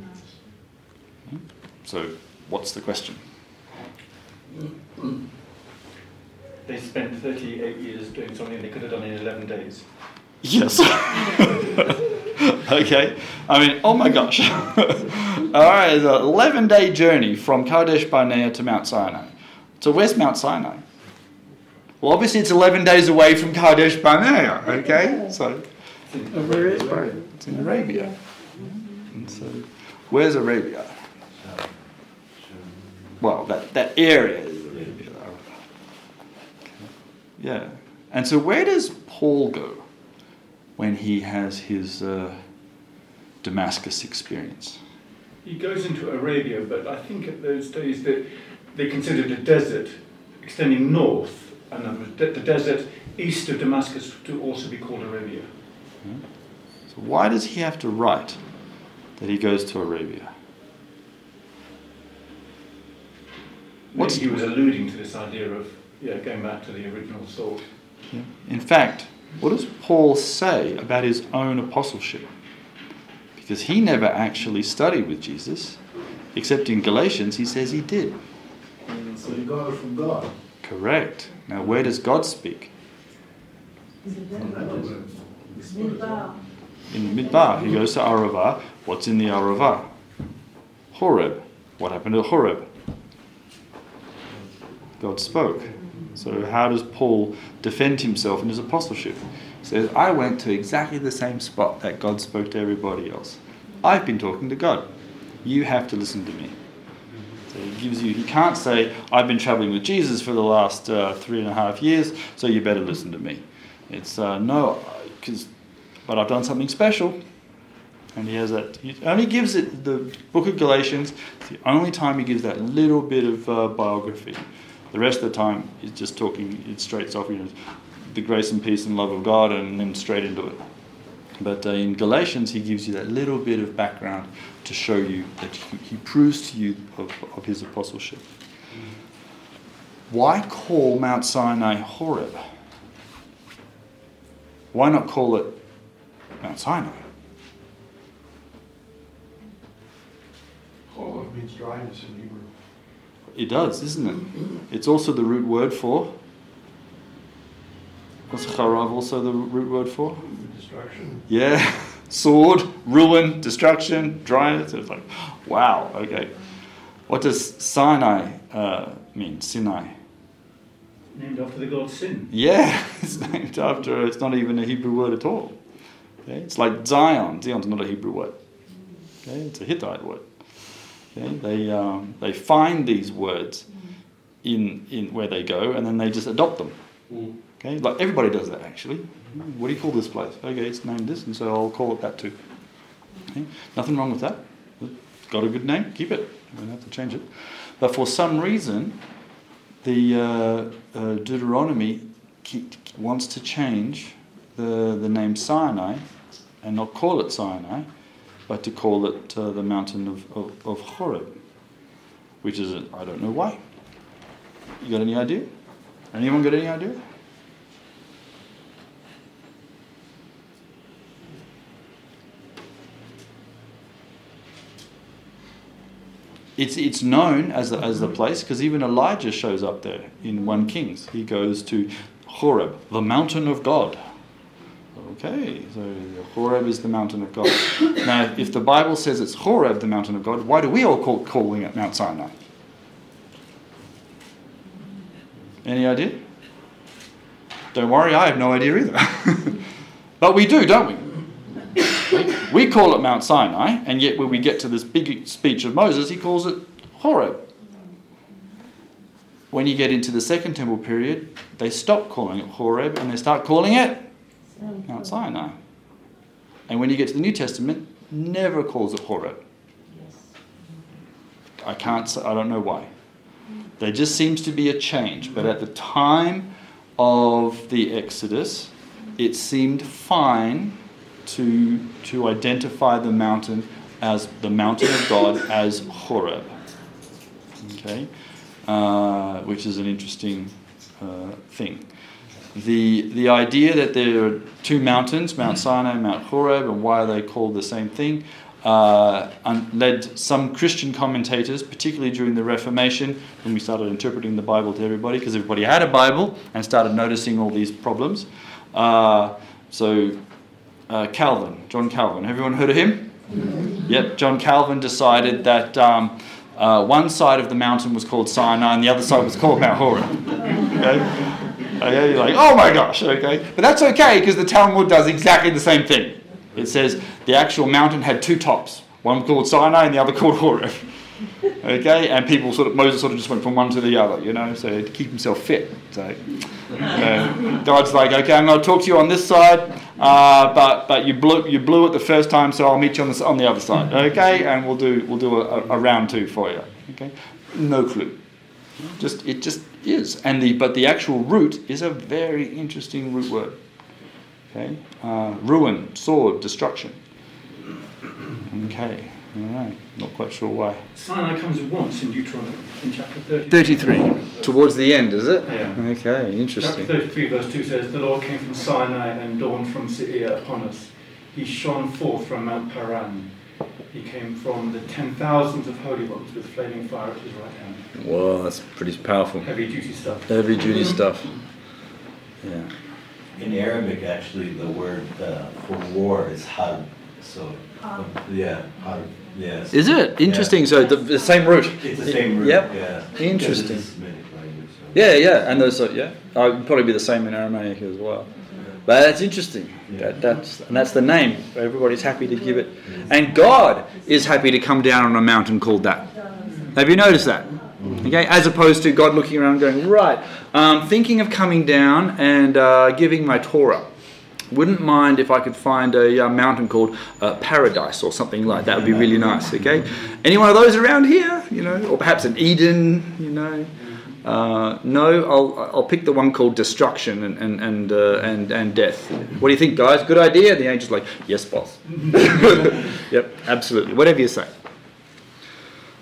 So, what's the question? They spent 38 years doing something they could have done in 11 days. Yes. [LAUGHS] okay. I mean, oh my gosh. [LAUGHS] All right, it's an 11 day journey from Kadesh Barnea to Mount Sinai. So, where's Mount Sinai? Well, obviously, it's 11 days away from Kadesh Barnea, okay? So, it's in Arabia. And so, where's Arabia? Well, that, that area is Arabia. Yeah. And so, where does Paul go when he has his uh, Damascus experience? He goes into Arabia, but I think at those days that they considered a desert extending north, and there was de- the desert east of Damascus to also be called Arabia. So, why does he have to write that he goes to Arabia? What's he was alluding to this idea of yeah, going back to the original thought. Yeah. In fact, what does Paul say about his own apostleship? Because he never actually studied with Jesus, except in Galatians, he says he did. So he got it from God. Correct. Now, where does God speak? Midbar. In the Midbar. He goes to Arava. What's in the Arava? Horeb. What happened to Horeb? God spoke. So, how does Paul defend himself in his apostleship? He says, I went to exactly the same spot that God spoke to everybody else. I've been talking to God. You have to listen to me. So he gives you, he can't say, I've been traveling with Jesus for the last uh, three and a half years, so you better listen to me. It's uh, no, because, but I've done something special. And he has that, he only gives it, the book of Galatians, it's the only time he gives that little bit of uh, biography. The rest of the time, he's just talking, it straight off, you know, the grace and peace and love of God, and then straight into it. But uh, in Galatians, he gives you that little bit of background to show you that he, he proves to you of, of his apostleship. Why call Mount Sinai Horeb? Why not call it Mount Sinai? Horeb means dryness in Hebrew. It does, isn't it? It's also the root word for. What's charav also the root word for? Destruction. Yeah, sword, ruin, destruction, dryness. It's like, wow, okay. What does Sinai uh, mean? Sinai. Named after the god Sin. Yeah, [LAUGHS] it's named after, it's not even a Hebrew word at all. Okay? It's like Zion. Zion's not a Hebrew word. Okay? It's a Hittite word. Okay? They, um, they find these words in, in where they go and then they just adopt them. Okay? Like everybody does that actually. What do you call this place? Okay, it's named this, and so I'll call it that too. Okay? Nothing wrong with that. It's got a good name, keep it. You don't have to change it. But for some reason, the uh, uh, Deuteronomy wants to change the, the name Sinai and not call it Sinai, but to call it uh, the mountain of, of, of Horeb, which is, I I don't know why. You got any idea? Anyone got any idea? It's, it's known as the, as the place because even Elijah shows up there in 1 Kings. He goes to Horeb, the mountain of God. Okay, so Horeb is the mountain of God. [COUGHS] now, if the Bible says it's Horeb, the mountain of God, why do we all call calling it Mount Sinai? Any idea? Don't worry, I have no idea either. [LAUGHS] but we do, don't we? [COUGHS] We call it Mount Sinai, and yet when we get to this big speech of Moses, he calls it Horeb. When you get into the Second Temple period, they stop calling it Horeb and they start calling it Mount Sinai. And when you get to the New Testament, never calls it Horeb. I can't say, I don't know why. There just seems to be a change, but at the time of the Exodus, it seemed fine to, to identify the mountain as the mountain of God as Horeb. Okay? Uh, which is an interesting uh, thing. The, the idea that there are two mountains, Mount Sinai and Mount Horeb, and why are they called the same thing, uh, led some Christian commentators, particularly during the Reformation, when we started interpreting the Bible to everybody, because everybody had a Bible and started noticing all these problems. Uh, so uh, Calvin, John Calvin. Everyone heard of him? Yep, John Calvin decided that um, uh, one side of the mountain was called Sinai and the other side was called Mount Horeb. [LAUGHS] Okay? [LAUGHS] Okay, you're like, oh my gosh, okay. But that's okay because the Talmud does exactly the same thing. It says the actual mountain had two tops, one called Sinai and the other [LAUGHS] called Horeb. Okay, and people sort of Moses sort of just went from one to the other, you know, so to keep himself fit. So uh, God's like, okay, I'm going to talk to you on this side, uh, but but you blew you blew it the first time, so I'll meet you on the on the other side, okay, and we'll do we'll do a, a round two for you, okay. No clue. Just it just is, and the but the actual root is a very interesting root word. Okay, uh, ruin, sword, destruction. Okay. All right, not quite sure why. Sinai comes once in Deuteronomy in chapter 30. 33. Towards the end, is it? Yeah. Okay, interesting. Chapter 33, verse 2 says, The Lord came from Sinai and dawned from Seir upon us. He shone forth from Mount Paran. He came from the ten thousands of holy ones with flaming fire at his right hand. Whoa, that's pretty powerful. Heavy duty stuff. Heavy duty stuff. Yeah. In Arabic, actually, the word uh, for war is harb. So, um, yeah, harb. Yes. Is it interesting? So the, the same root. It's the same root. Yep. Yeah. Interesting. Because it's Semitic language, so. Yeah, yeah, and those, a, yeah, uh, it'd probably be the same in Aramaic as well. But that's interesting. That, that's and that's the name. Everybody's happy to give it, and God is happy to come down on a mountain called that. Have you noticed that? Okay, as opposed to God looking around going, right, um, thinking of coming down and uh, giving my Torah. Wouldn't mind if I could find a uh, mountain called uh, Paradise or something like that. Would be really nice. Okay, any one of those around here, you know, or perhaps an Eden, you know. Uh, no, I'll, I'll pick the one called destruction and and and, uh, and and death. What do you think, guys? Good idea. The angel's like, yes, boss. [LAUGHS] yep, absolutely. Whatever you say.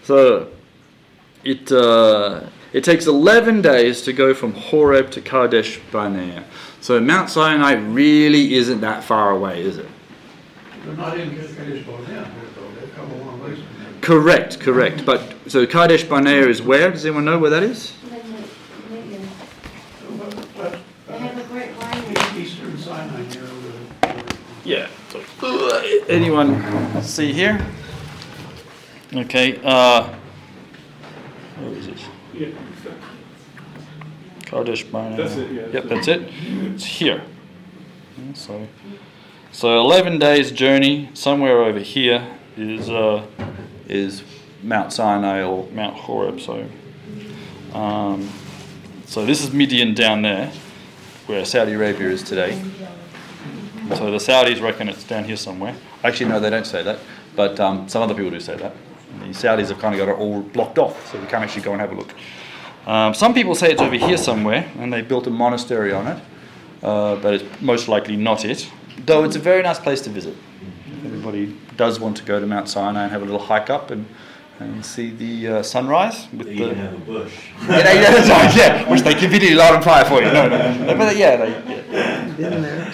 So it uh, it takes 11 days to go from Horeb to Kadesh Barnea. So Mount Sinai really isn't that far away, is it? They're not in Kadesh Barnea, they've come a long ways. Correct, correct. But so Kadesh Barnea is where? Does anyone know where that is? They have a great winery. Eastern Sinai near the. Yeah. Uh, anyone see here? Okay. Uh, where is it? Yeah. Kadesh Barnea. That's it, yeah. Yep, that's it. It's here. Yeah, So, so 11 days journey somewhere over here is uh, is Mount Sinai or Mount Horeb. So, um, so this is Midian down there, where Saudi Arabia is today. So the Saudis reckon it's down here somewhere. Actually, no, they don't say that, but um, some other people do say that. The Saudis have kind of got it all blocked off, so we can't actually go and have a look. Um, some people say it's over here somewhere, and they built a monastery on it, uh, but it's most likely not it. Though it's a very nice place to visit. Everybody does want to go to Mount Sinai and have a little hike up and, and see the uh, sunrise with They the. even have a bush. [LAUGHS] yeah, yeah, yeah, which they can video light on fire for you. No, no, but yeah, they, yeah. Been there.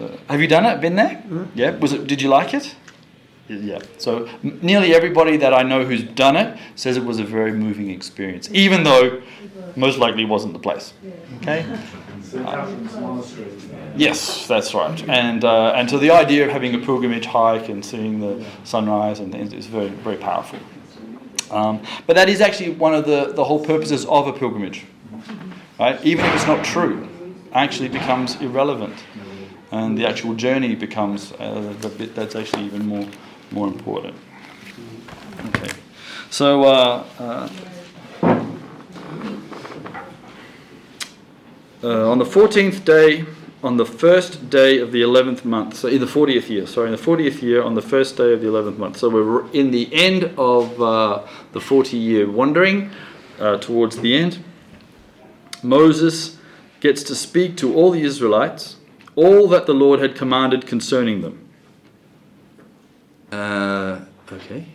Uh, have you done it? Been there? Yeah. Was it? Did you like it? Yeah. So nearly everybody that I know who's done it says it was a very moving experience, even though most likely wasn't the place. Okay. Monastery. Yes, that's right. And uh, and so the idea of having a pilgrimage hike and seeing the sunrise and things is very very powerful. Um, but that is actually one of the, the whole purposes of a pilgrimage, right? Even if it's not true, actually becomes irrelevant, and the actual journey becomes uh, bit that's actually even more more important. Okay, so. Uh, uh, uh, on the 14th day, on the first day of the 11th month, so in the 40th year, sorry, in the 40th year, on the first day of the 11th month. So we're in the end of uh, the 40 year wandering, uh, towards the end. Moses gets to speak to all the Israelites all that the Lord had commanded concerning them. Uh, okay.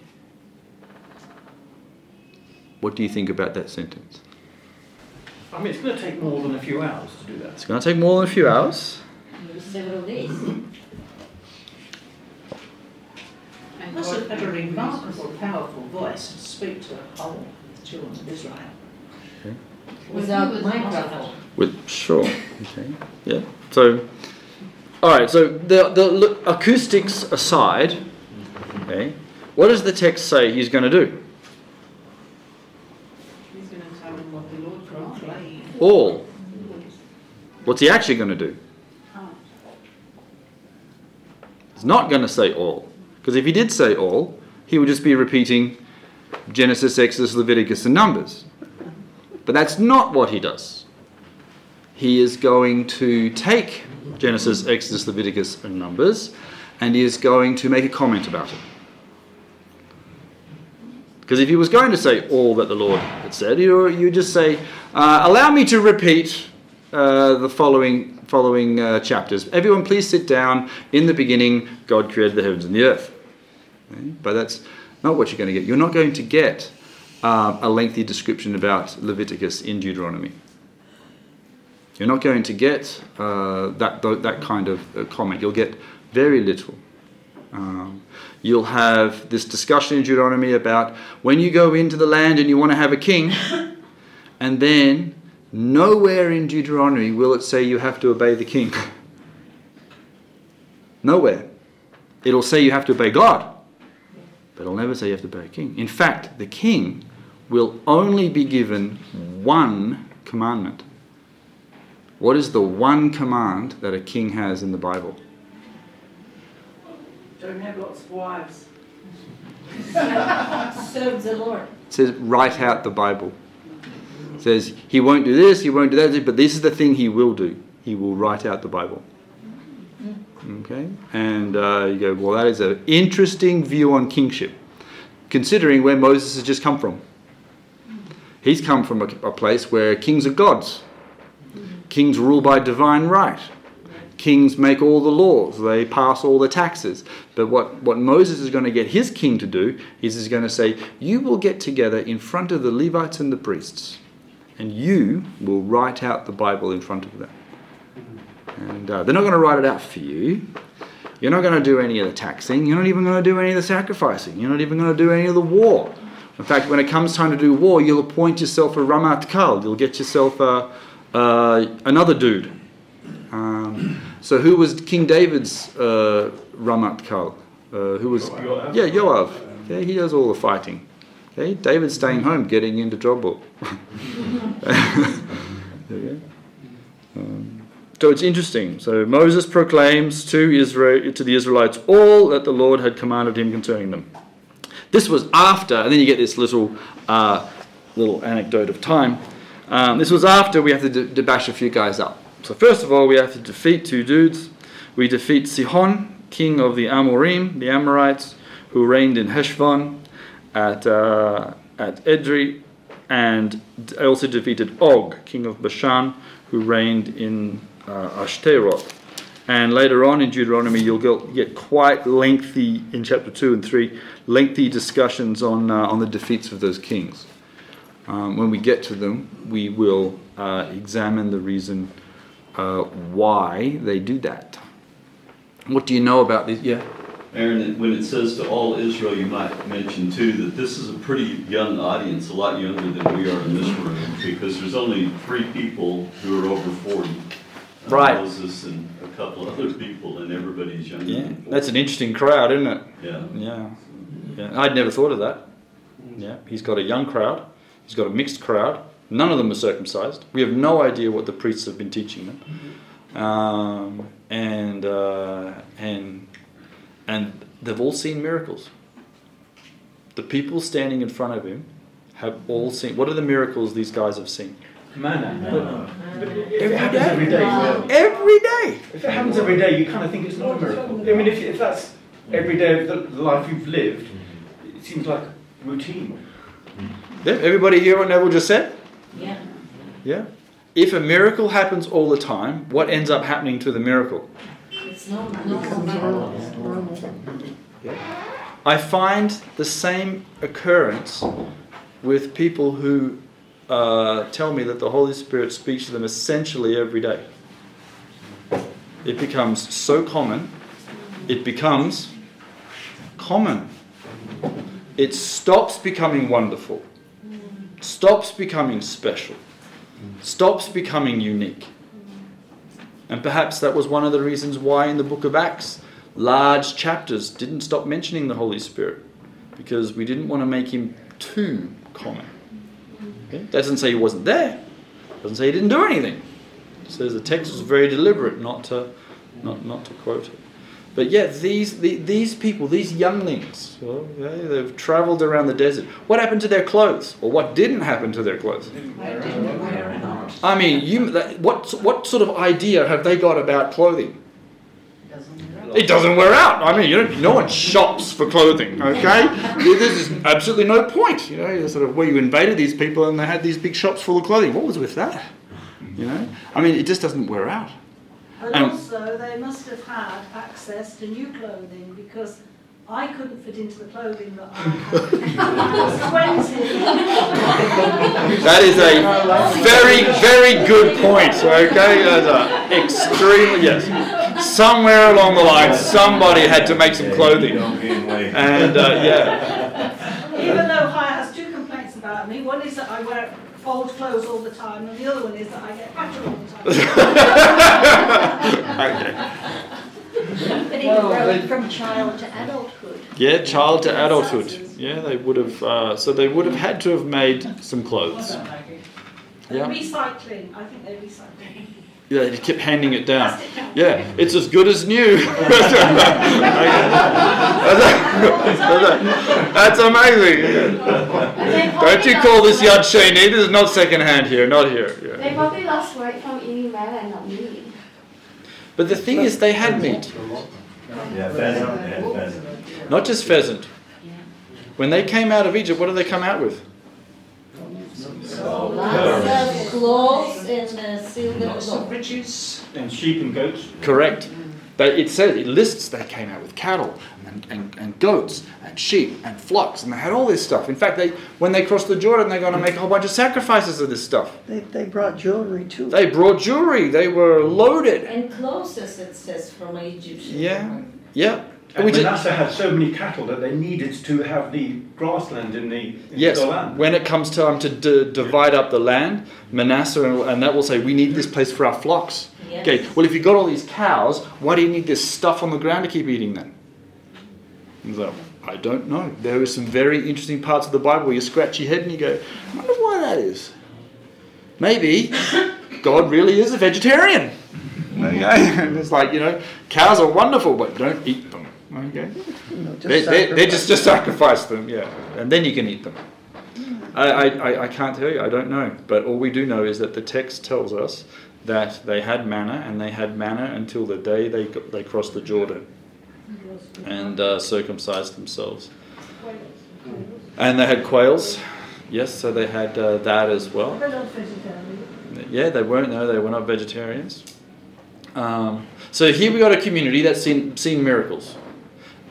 What do you think about that sentence? I mean, it's going to take more than a few hours to do that. It's going to take more than a few hours. Several days. And must have had a remarkable, powerful voice to speak to the whole children of Israel. Without microphone. With sure, okay, yeah. So, all right. So the the l- acoustics aside, okay, what does the text say he's going to do? He's going to tell what the Lord proclaimed. All. What's he actually going to do? He's not going to say all, because if he did say all, he would just be repeating Genesis, Exodus, Leviticus, and Numbers. But that's not what he does. He is going to take Genesis, Exodus, Leviticus, and Numbers, and he is going to make a comment about it. Because if he was going to say all that the Lord had said, you you just say, uh, "Allow me to repeat uh, the following following uh, chapters." Everyone, please sit down. In the beginning, God created the heavens and the earth. Okay? But that's not what you're going to get. You're not going to get uh, a lengthy description about Leviticus in Deuteronomy. You're not going to get uh, that that kind of uh, comment. You'll get very little. Um, you'll have this discussion in Deuteronomy about when you go into the land and you want to have a king, [LAUGHS] and then nowhere in Deuteronomy will it say you have to obey the king. nowhere. It'll say you have to obey God, but it'll never say you have to obey a king. In fact, the king will only be given one commandment? What is the one command that a king has in the Bible? Don't have lots of wives. [LAUGHS] Serve the Lord. It says, write out the Bible. It says, he won't do this, he won't do that, but this is the thing he will do. He will write out the Bible. Okay? And uh, you go, well, that is an interesting view on kingship, considering where Moses has just come from. He's come from a, a place where kings are gods. Kings rule by divine right. Kings make all the laws, they pass all the taxes. But what, what Moses is going to get his king to do is he's going to say, You will get together in front of the Levites and the priests, and you will write out the Bible in front of them. And uh, they're not going to write it out for you. You're not going to do any of the taxing. You're not even going to do any of the sacrificing. You're not even going to do any of the war. In fact, when it comes time to do war, you'll appoint yourself a Ramat Kal. You'll get yourself a, uh, another dude. Um, so who was King David's uh, Ramat Kal? Uh, who was? Yeah, Yoav. Yeah, he does all the fighting. Okay, David's staying home, getting into trouble. [LAUGHS] okay. um, so it's interesting. So Moses proclaims to Israel, to the Israelites, all that the Lord had commanded him concerning them. This was after, and then you get this little uh, little anecdote of time. Um, this was after we have to debash a few guys up. So first of all, we have to defeat two dudes. We defeat Sihon, king of the Amorim, the Amorites, who reigned in Heshbon at uh, at Edrei, and I also defeated Og, king of Bashan, who reigned in uh, Ashtaroth. And later on in Deuteronomy, you'll get, quite lengthy, in chapter 2 and 3, lengthy discussions on, uh, on the defeats of those kings. Um, when we get to them, we will uh, examine the reason uh, why they do that. What do you know about this? Yeah? Aaron, when it says to all Israel, you might mention too that this is a pretty young audience, a lot younger than we are in this room, because there's only three people who are over 40. Uh, Right. Moses and a couple other people, and everybody's younger Yeah, than 40. that's an interesting crowd, isn't it? Yeah. Yeah. yeah. I'd never thought of that. Yeah, he's got a young crowd, he's got a mixed crowd. None of them are circumcised. We have no idea what the priests have been teaching them, um, and uh, and and they've all seen miracles. The people standing in front of him have all seen. What are the miracles these guys have seen? Manna. But if Every it happens day. every day, well, Every day. if it happens every day, you kind of think it's not a miracle. I mean, if, if that's every day of the, the life you've lived, it seems like routine. Yeah, everybody hear what Neville just said? Yeah. Yeah. If a miracle happens all the time, what ends up happening to the miracle? It's no, no. I find the same occurrence with people who uh, tell me that the Holy Spirit speaks to them essentially every day. It becomes so common, it becomes common. It stops becoming wonderful, stops becoming special, stops becoming unique. And perhaps that was one of the reasons why in the book of Acts, large chapters didn't stop mentioning the Holy Spirit, because we didn't want to make him too common. Okay? That doesn't say he wasn't there, doesn't say he didn't do anything. It says the text was very deliberate not to, not, not to quote it. But yet, these, the, these people, these younglings, well, yeah, they've traveled around the desert. What happened to their clothes? Or what didn't happen to their clothes? I mean, you, that- what, what sort of idea have they got about clothing? It doesn't wear out. I mean, you don't, no one shops for clothing, okay? There's absolutely no point. You know, sort of where you invaded these people and they had these big shops full of clothing. What was with that? You know, I mean, it just doesn't wear out. And And- also, they must have had access to new clothing because I couldn't fit into the clothing that I had. [LAUGHS] I was 20. That is a very, very good point. Okay, that's a extremely yes. Somewhere along the line, somebody had to make some clothing, and uh, yeah. Even though Haya has two complaints about me, one is that I wear old clothes all the time, and the other one is that I get battered all the time. [LAUGHS] But it grew from child to adulthood. Yeah, child to adulthood. Yeah, they would have. Uh, so they would have had to have made some clothes. Yeah. recycling. I think they're recycling. Yeah, he kept handing it down. [LAUGHS] Pass it down. Yeah, it's as good as new. [LAUGHS] [LAUGHS] That's amazing. Don't you call this Yad Sheni? This is not second hand here, not here. Yeah. They probably lost weight from eating melon and not meat. But the thing is, they had meat. Yeah, pheasant, they pheasant. Not just pheasant. When they came out of Egypt, what did they come out with? Lots of clothes and uh, silver Lots of riches. And sheep and goats. Correct. But it says, it lists they came out with cattle and, and, and goats and sheep and flocks, and they had all this stuff. In fact, they when they crossed the Jordan, they're going to make a whole bunch of sacrifices of this stuff. They, they brought jewelry too. They brought jewelry, they were loaded. and clothes, as it says, from Egyptian. Yeah, yeah. And We did- Manasseh had so many cattle that they needed to have the grassland in the, in Yes, the land. when it comes time to d- divide up the land, Manasseh and, and that will say, we need this place for our flocks. Yes. Okay, well, if you've got all these cows, why do you need this stuff on the ground to keep eating then? So, I don't know. There are some very interesting parts of the Bible where you scratch your head and you go, I wonder why that is. Maybe God really is a vegetarian. Okay? [LAUGHS] And it's like, you know, cows are wonderful, but don't eat them. Okay? just They, they, they just, just sacrifice. sacrifice them, yeah. And then you can eat them. I, I, I- I can't tell you, I don't know. But all we do know is that the text tells us that they had manna, and they had manna until the day they, they crossed the Jordan and uh, circumcised themselves. And they had quails, yes, so they had uh, that as well. They're not vegetarian. Yeah, they weren't. No, they were not vegetarians. Um, so here we got a community that's seen seen miracles,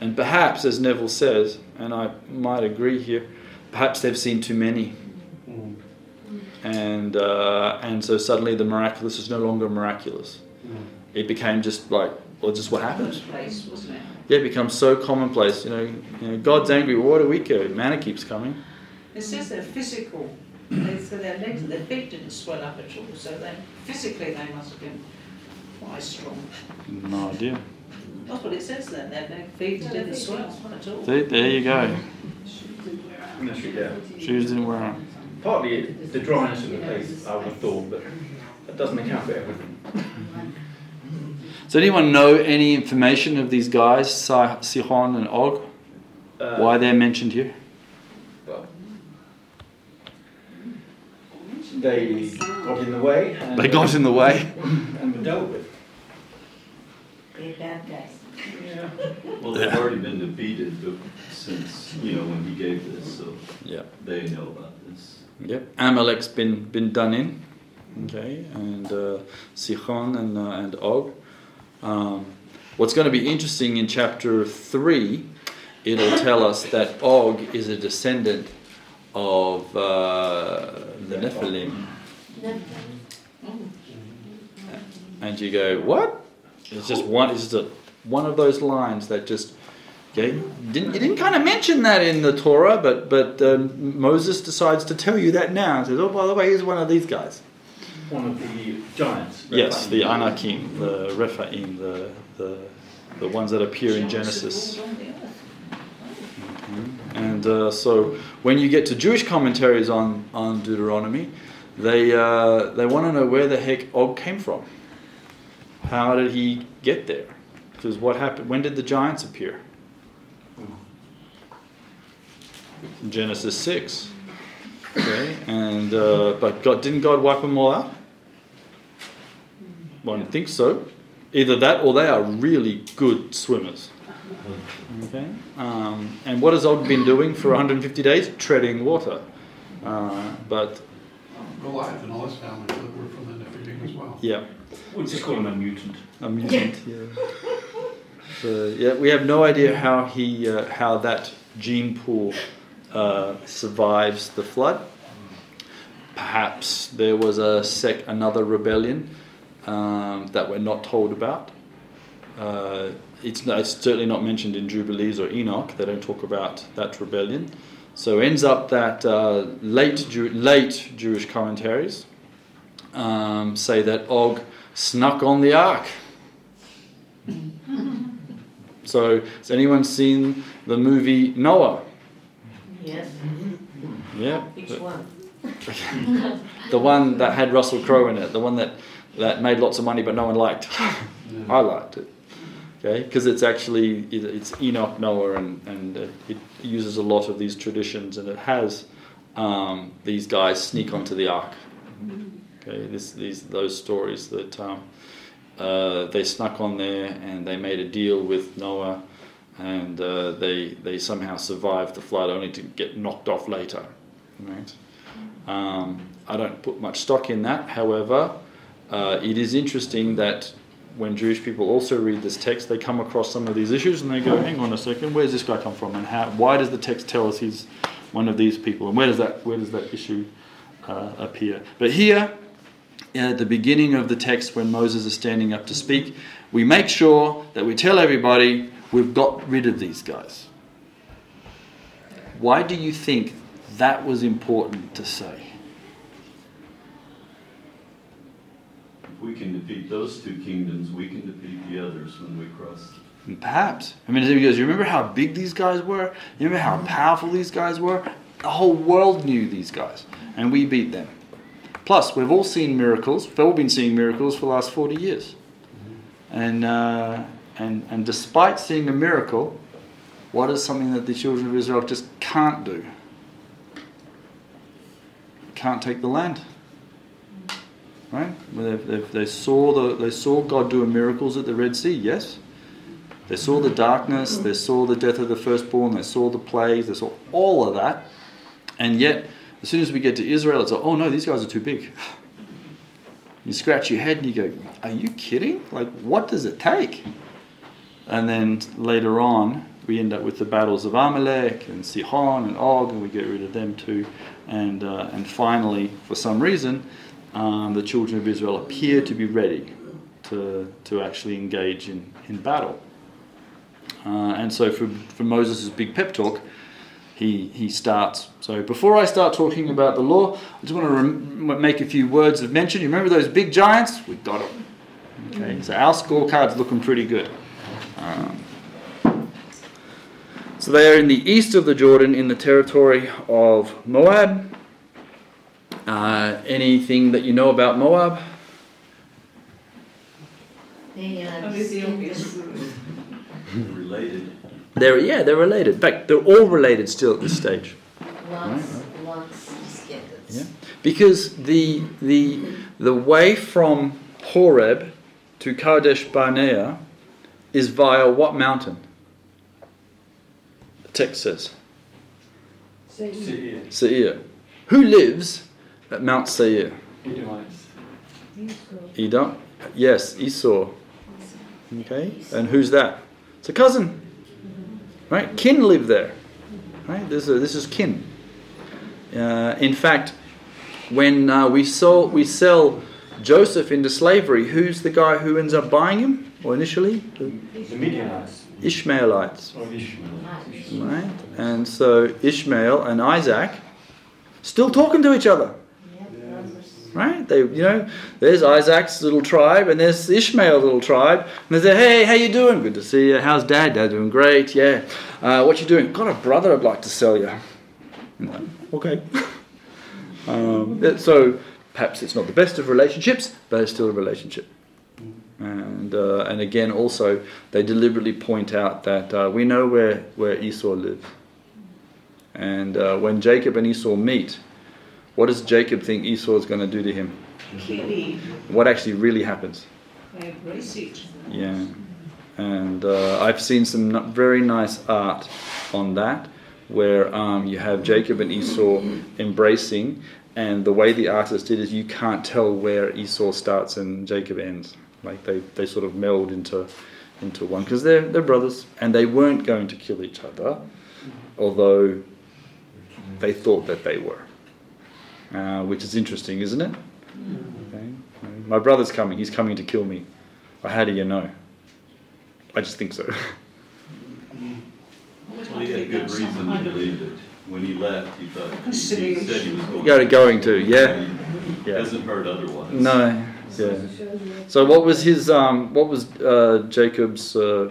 and perhaps, as Neville says, and I might agree here, perhaps they've seen too many, and uh, and so suddenly the miraculous is no longer miraculous. It became just like well, just what happens. It? Yeah, it becomes so commonplace. You know, you know God's angry. Well, what do we care? Manna keeps coming. It says they're physical. They, so their legs, their feet didn't swell up at all. So they physically they must have been quite strong. No idea. That's what it says there. Their, their feet didn't swell at all. There, there you go. Yeah. Shoes didn't wear them. Partly the dryness of the place, I would have thought, but that doesn't account for everything. Does anyone know any information of these guys, Sihon and Og? Uh, Why they're mentioned here? Well, they got in the way. And They got in the way. and were dealt with. They're bad guys. Yeah. Well, they've already been defeated since, you know, when he gave this, so Yeah. they know about this. Yep. Amalek's been been done in. Okay, and uh, Sihon and uh, and Og. Um, what's going to be interesting in chapter three, it'll tell us that Og is a descendant of uh, the Nephilim. and you go, what? It's just one. It's just a, one of those lines that just. Okay, didn't you didn't kind of mention that in the Torah, but but um, Moses decides to tell you that now. And Says, oh, by the way, he's one of these guys. One of the giants. Yes, the Anakim, the Rephaim, the the the ones that appear in Genesis. Mhm. And uh, so when you get to Jewish commentaries on, on Deuteronomy, they, uh, they want to know where the heck Og came from. How did he get there? Because what happened? When did the giants appear? Genesis 6. Okay, and uh, but God didn't God wipe them all out? Well, I don't think so. Either that or they are really good swimmers. Okay, um, and what has Og been doing for 150 days? Treading water. Uh, but Goliath and all his family were from the Nephilim as well. yeah, We'll just call him a mutant. a mutant. Yeah. So yeah, we have no idea how he uh, how that gene pool uh, survives the flood. Perhaps there was a sec another rebellion um, that we're not told about. Uh, it's, it's certainly not mentioned in Jubilees or Enoch. They don't talk about that rebellion. So ends up that uh, late late Jewish commentaries um, say that Og snuck on the ark. [LAUGHS] So has anyone seen the movie Noah? Yes. Yeah. Which one? [LAUGHS] the one that had Russell Crowe in it, the one that, that made lots of money but no one liked. [LAUGHS] I liked it. Okay, because it's actually it's Enoch, Noah, and and it, it uses a lot of these traditions, and it has um, these guys sneak onto the ark. Okay, this these those stories that um, uh, they snuck on there and they made a deal with Noah, and uh, they they somehow survived the flood, only to get knocked off later. Right. Um, I don't put much stock in that. However, uh, it is interesting that when Jewish people also read this text, they come across some of these issues and they go, "Hang on a second, where's this guy come from? And how? Why does the text tell us he's one of these people? And where does that where does that issue uh, appear?" But here, at the beginning of the text, when Moses is standing up to speak, we make sure that we tell everybody we've got rid of these guys. Why do you think that was important to say? If we can defeat those two kingdoms, we can defeat the others when we cross. Perhaps. I mean, because you remember how big these guys were? You remember how powerful these guys were? The whole world knew these guys, and we beat them. Plus, we've all seen miracles. We've all been seeing miracles for the last 40 years. And, uh, and, and despite seeing a miracle, what is something that the children of Israel just can't do? Can't take the land. Right? They, they, they, saw the, they saw God doing miracles at the Red Sea, yes? They saw the darkness, they saw the death of the firstborn, they saw the plagues, they saw all of that. And yet, as soon as we get to Israel, it's like, oh no, these guys are too big. You scratch your head and you go, are you kidding? Like, what does it take? And then later on, we end up with the battles of Amalek and Sihon and Og, and we get rid of them too. And, uh, and finally, for some reason, um, the children of Israel appear to be ready to, to actually engage in, in battle. Uh, and so for, for Moses' big pep talk, he, he starts. So before I start talking about the law, I just want to rem- make a few words of mention. You remember those big giants? We got them. Okay, so our scorecard's looking pretty good. Um, so they are in the east of the Jordan in the territory of Moab. Uh, anything that you know about Moab? They are [LAUGHS] Related. They're yeah, they're related. In fact, they're all related still at this stage. once, once scattered. Yeah, because the the the way from Horeb to Kadesh Barnea is via what mountain? The text says Seir. Seir. Who lives at Mount Seir? Edomites. Edom. Yes, Esau. Okay, and who's that? It's a cousin. Right? Kin live there. Right? This is, this is kin. Uh, in fact, when uh, we sell we sell Joseph into slavery, who's the guy who ends up buying him? Or initially, the The Midianites. Ishmaelites. Or Ishmael. Right? And so Ishmael and Isaac still talking to each other. Right? They, you know, there's Isaac's little tribe and there's Ishmael's little tribe. And they say, hey, how you doing? Good to see you. How's dad? Dad doing great. Yeah. Uh, what you doing? Got a brother I'd like to sell you. Okay. [LAUGHS] um, so perhaps it's not the best of relationships, but it's still a relationship. And, uh, and again, also, they deliberately point out that uh, we know where, where Esau lives. And uh, when Jacob and Esau meet, what does Jacob think Esau is going to do to him? Kill What actually really happens? Embrace other. Yeah. And uh, I've seen some very nice art on that, where um, you have Jacob and Esau embracing, and the way the artist did is you can't tell where Esau starts and Jacob ends. Like they, they sort of meld into into one because they're they're brothers, and they weren't going to kill each other, although they thought that they were, uh, which is interesting, isn't it? Okay. My brother's coming. He's coming to kill me. Well, how do you know? I just think so. [LAUGHS] Well, he had good reason to believe it. When he left, he thought, he said he was going. Go to going to, yeah. He Hasn't heard otherwise. No, yeah. So what was his? Um, what was uh, Jacob's? Uh,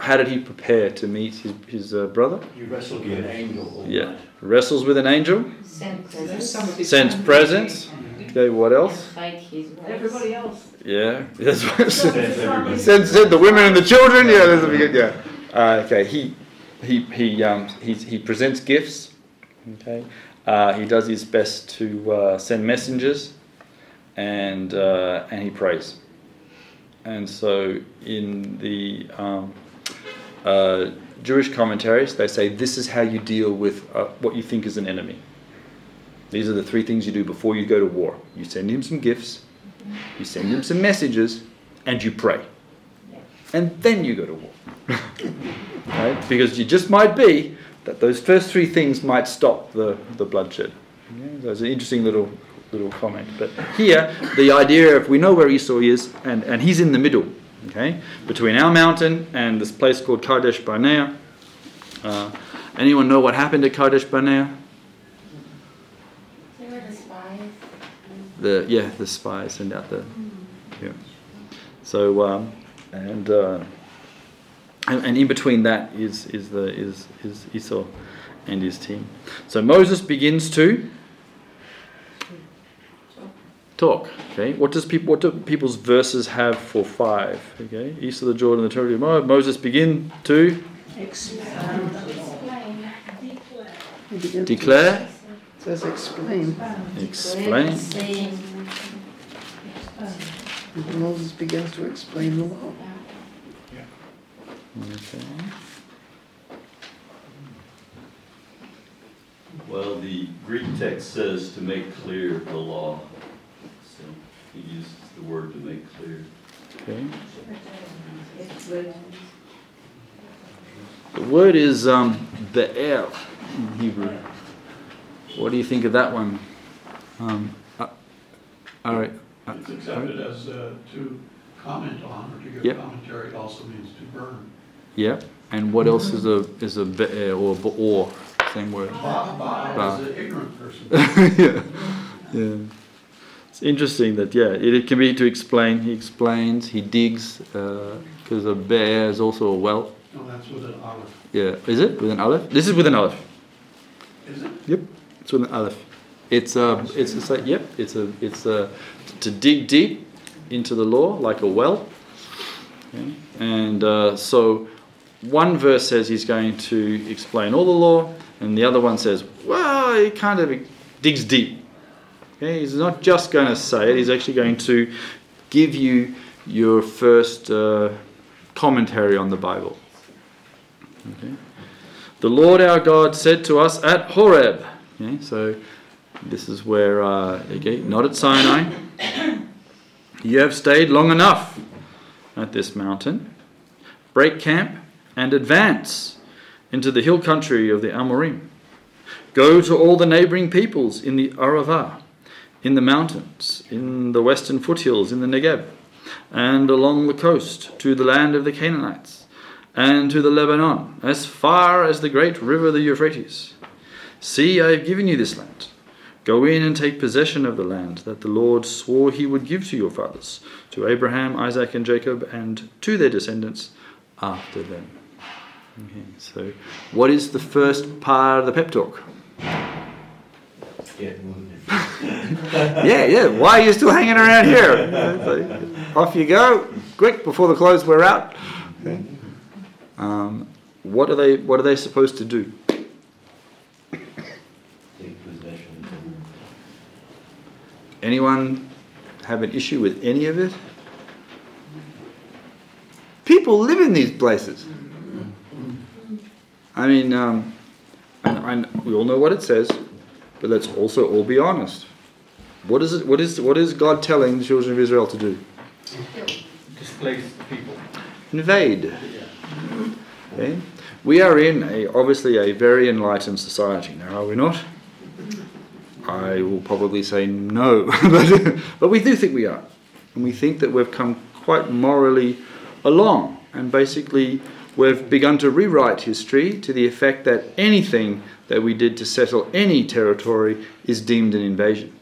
how did he prepare to meet his his uh, brother? You wrestled with an angel. all Yeah, wrestles with an angel, Send presents. sends presents. Okay, what else? Fight his wives. Everybody else. Yeah, that's what Sends everybody. send, send the women and the children. Yeah, that's pretty good. Yeah. Uh, okay, he he he um he he presents gifts. Okay, uh, he does his best to uh, send messengers, and uh, and he prays. And so in the um, uh, Jewish commentaries, they say this is how you deal with uh, what you think is an enemy. These are the three things you do before you go to war. You send him some gifts, you send him some messages, and you pray. And then you go to war. [LAUGHS] right? Because you just might be that those first three things might stop the, the bloodshed. Yeah, so it's an interesting little little comment. But here, the idea of we know where Esau is, and, and he's in the middle, okay, between our mountain and this place called Kadesh Barnea. Uh, anyone know what happened at Kadesh Barnea? They were the spies. the yeah the spies send out the yeah so um, and, uh, and and in between that is is the is is Esau and his team so Moses begins to talk okay what does people what do people's verses have for five okay east of the Jordan the territory of Moab Moses begin to Explain. He begins to- declare says explain. explain Saying, And Moses begins to explain the law. okay Well, the Greek text says to make clear the law. So he uses the word to make clear. okay The word is um, be'er in Hebrew. What do you think of that one? Um, uh, all right. Uh, It's accepted as uh, to comment on or to give Yep. commentary, it also means to burn. yeah. And what else is a is a be'er or be'or? Same word. Ba, ba Ba. is an ignorant person. [LAUGHS] yeah. Yeah. It's interesting that yeah, it, it can be to explain. He explains. He digs because a be'er is also a well. No, that's with an aleph. Yeah. Is it with an aleph? This is with an aleph. Is it? Yep, it's with an aleph. It's a, it's, it's like, yep, it's a, it's a, to dig deep into the law like a well. Okay? And uh, so, one verse says he's going to explain all the law, and the other one says, well, he kind of digs deep. Okay, he's not just going to say it; he's actually going to give you your first uh, commentary on the Bible. Okay. The Lord our God said to us at Horeb. Okay, so this is where, uh, okay, not at Sinai. [COUGHS] You have stayed long enough at this mountain. Break camp and advance into the hill country of the Amorim. Go to all the neighboring peoples in the Arava, in the mountains, in the western foothills, in the Negev, and along the coast to the land of the Canaanites and to the Lebanon, as far as the great river the Euphrates. See, I have given you this land. Go in and take possession of the land that the Lord swore he would give to your fathers, to Abraham, Isaac, and Jacob, and to their descendants after them. Okay, so, what is the first part of the pep talk? Get [LAUGHS] yeah, yeah. Why are you still hanging around here? Like, Off you go, quick before the clothes wear out. Okay. Um, what are they? What are they supposed to do? Anyone have an issue with any of it? People live in these places. I mean, um, and, and we all know what it says, but let's also all be honest. What is it? What is what is God telling the children of Israel to do? Displace people. Invade. Okay? We are in a obviously a very enlightened society now, are we not? I will probably say no, [LAUGHS] but, but we do think we are. And we think that we've come quite morally along. And basically, we've begun to rewrite history to the effect that anything that we did to settle any territory is deemed an invasion,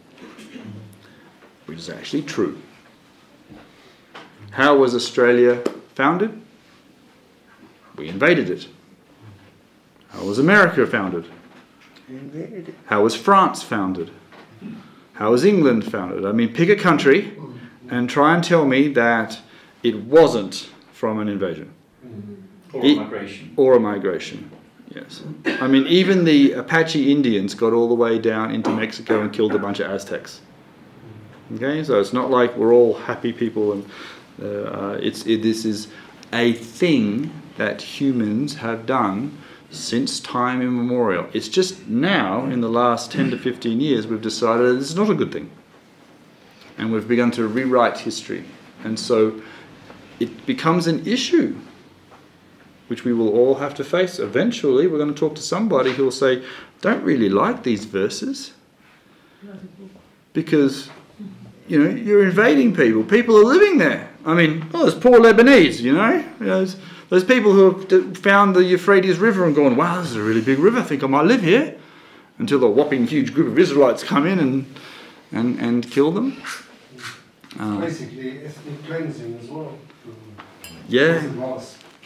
which is actually true. How was Australia founded? We invaded it. How was America founded? Invaded it. How was France founded? How was England founded? I mean, pick a country and try and tell me that it wasn't from an invasion. Mm-hmm. Or E- migration. Or a migration, yes. I mean, even the Apache Indians got all the way down into Mexico and killed a bunch of Aztecs. Okay, so it's not like we're all happy people, and uh, uh, it's it, this is a thing that humans have done since time immemorial. It's just now, in the last ten to fifteen years, we've decided it's not a good thing, and we've begun to rewrite history, and so it becomes an issue which we will all have to face. Eventually, we're going to talk to somebody who will say, Don't really like these verses because you know you're invading people. People are living there. I mean, oh, there's poor Lebanese. You know, You know, there's, there's people who have found the Euphrates River and gone, "Wow, this is a really big river. I think I might live here." Until a whopping huge group of Israelites come in and and, and kill them. Um, Basically, ethnic cleansing as well. Yeah.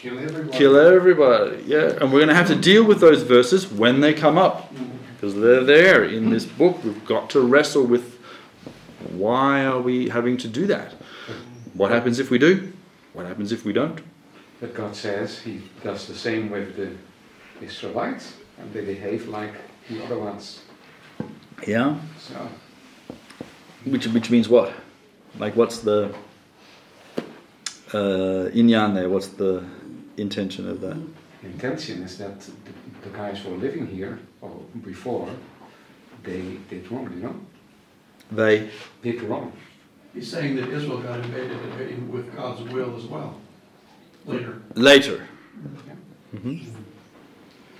As it was. Kill everybody. Kill everybody, yeah. And we're going to have to deal with those verses when they come up. Because they're there in this book. We've got to wrestle with why are we having to do that? What happens if we do? What happens if we don't? But God says He does the same with the Israelites, and they behave like the other ones. Yeah. So Which, which means what? Like, what's the uh, inyan there? What's the intention of that? the intention is that the, the guys who are living here or before, they did wrong. You know, They did wrong. He's saying that Israel got invaded, with God's will as well, later. later. hmm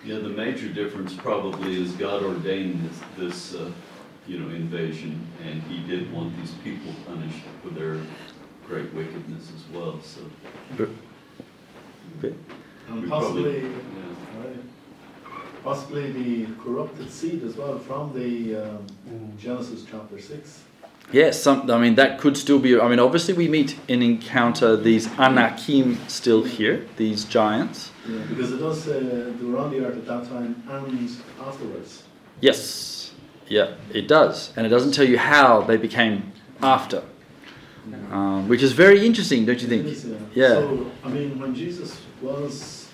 Yeah, the major difference probably is God ordained this, this, uh, you know, invasion, and He did want these people punished for their great wickedness as well, so. And possibly, probably- right, possibly the corrupted seed as well from the um, Genesis chapter 6. Yes, some, I mean, that could still be. I mean, obviously, we meet and encounter these Anakim still here, these giants. Yeah, because it does say they were on the earth at that time and afterwards. Yes, yeah, it does. And it doesn't tell you how they became after, um, which is very interesting, don't you think? It is, yeah. Yeah. So, I mean, when Jesus was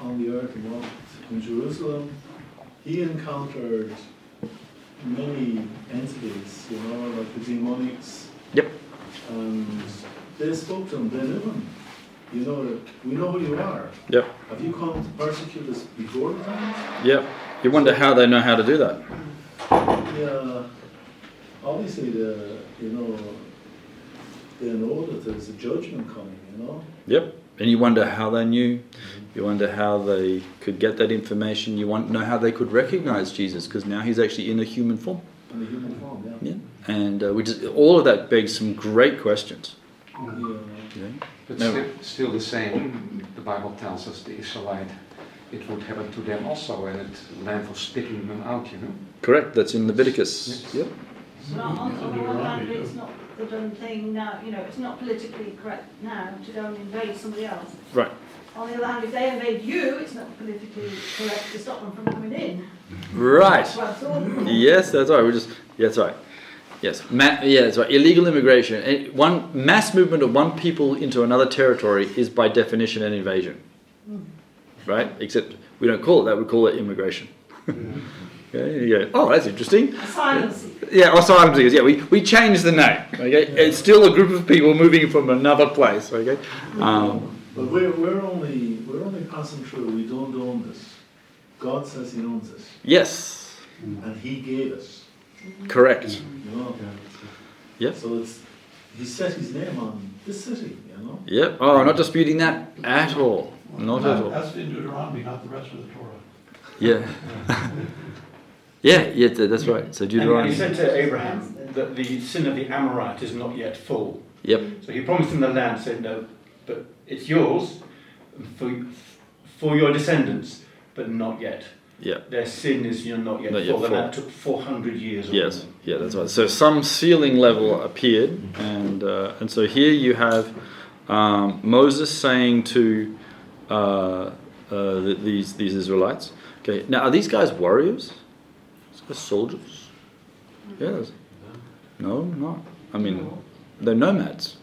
on the earth and walked in Jerusalem, he encountered many entities, you know, like the demonics. Yep. And they spoke to him, they knew him. You know, that we know who you are. Yep. Have you come to persecute us before the time? Yep. You wonder how they know how to do that. Yeah, obviously, the, you know, they know that there's a judgment coming, you know? Yep. And you wonder how they knew. You wonder how they could get that information. You want to know how they could recognize Jesus because now he's actually in a human form. In the human form, yeah. Yeah. And uh, which is, all of that begs some great questions. Yeah. Yeah. But No. still, still the same. The Bible tells us the Israelite, it would happen to them also, and it land was sticking them out. You know. Correct. That's in Leviticus. Yep. But on, on the one hand, it's not the done thing now, you know, it's not politically correct now to go and invade somebody else. Right. On the other hand, if they invade you, it's not politically correct to stop them from coming in. Right. That's what I thought. Yes, that's right. We're just yeah, that's right. Yes, Ma- yeah, that's right. Illegal immigration. Eh, One mass movement of one people into another territory is by definition an invasion, right? Except we don't call it that. We call it immigration. [LAUGHS] okay. You go, oh, that's interesting. Asylum seekers. Yeah, asylum seekers. Yeah, we, we changed the name. Okay, it's still a group of people moving from another place. Okay. Um, But we're, we're only we're only passing through. We don't own this. God says He owns it, yes, and He gave it. correct. You know. Yep. So it's He set His name on this city. You know. Yep. Oh, I'm not disputing that at all. Not at all. That's in Deuteronomy, not the rest of the Torah. Yeah. [LAUGHS] [LAUGHS] yeah, yeah, that's right. So And he said to Abraham that the sin of the Amorite is not yet full. Yep. So he promised him the land, said, no, but it's yours for, for your descendants, but not yet. Yeah. Their sin is you're not yet Not yet full, and full. that took 400 years. Yes, them. yeah, that's right. So some ceiling level appeared, and uh, and so here you have um, Moses saying to uh, uh, these these Israelites, okay, now are these guys warriors? These guys soldiers? Yes. No, not. I mean, they're nomads,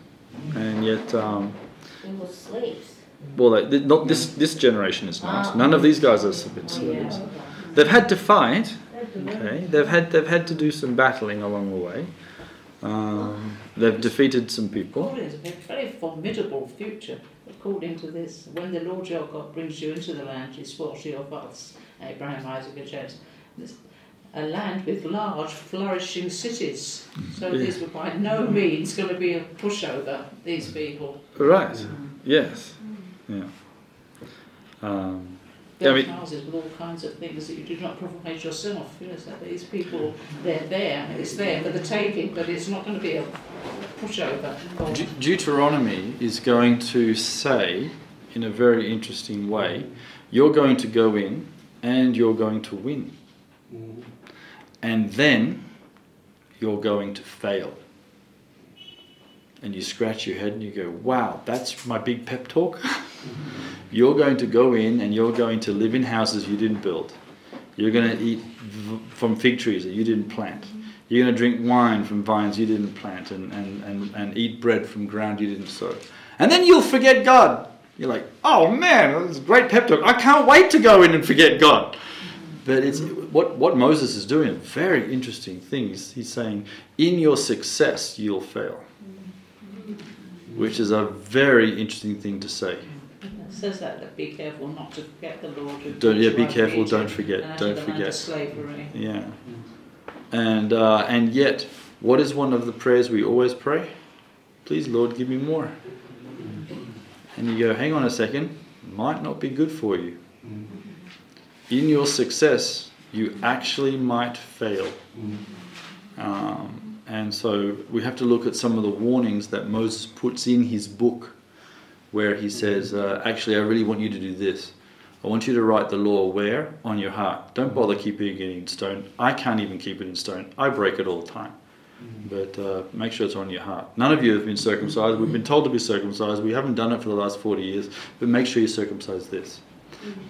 and yet. Um, They were slaves. well, they, not this this generation is not. Ah. None of these guys are been slaves. They've had to fight. Okay, they've had they've had to do some battling along the way. Um, they've defeated some people. God is a very formidable future, according to this. When the Lord your God brings you into the land he swore to your fathers, Abraham, Isaac, and Jacob, this- a land with large, flourishing cities. So Yeah. these were by no means going to be a pushover, these people. Right. Yes. Yeah. Um, yeah, I Built mean, houses with all kinds of things that you did not provide yourself. You know, so these people, they're there, it's there for the taking, but it's not going to be a pushover. De- Deuteronomy is going to say, in a very interesting way, you're going to go in and you're going to win. And then you're going to fail. And you scratch your head and you go, wow, that's my big pep talk. [LAUGHS] you're going to go in and you're going to live in houses you didn't build. You're going to eat from fig trees that you didn't plant. You're going to drink wine from vines you didn't plant and, and, and, and eat bread from ground you didn't sow. And then you'll forget God. You're like, oh man, this is a great pep talk. I can't wait to go in and forget God. But it's what, what Moses is doing, very interesting thing. He's, saying, in your success, you'll fail. Which is a very interesting thing to say. It says that, that be careful not to forget the Lord. Don't, yeah, be you out of careful, don't forget, don't the land of forget. slavery. Yeah. And, uh, and yet, what is one of the prayers we always pray? Please, Lord, give me more. And you go, hang on a second, might not be good for you. In your success, you actually might fail. Um, and so we have to look at some of the warnings that Moses puts in his book, where he says, uh, Actually, I really want you to do this. I want you to write the law where? On your heart. Don't bother keeping it in stone. I can't even keep it in stone. I break it all the time. But uh, make sure it's on your heart. None of you have been circumcised. We've been told to be circumcised. We haven't done it for the last 40 years. But make sure you circumcise this.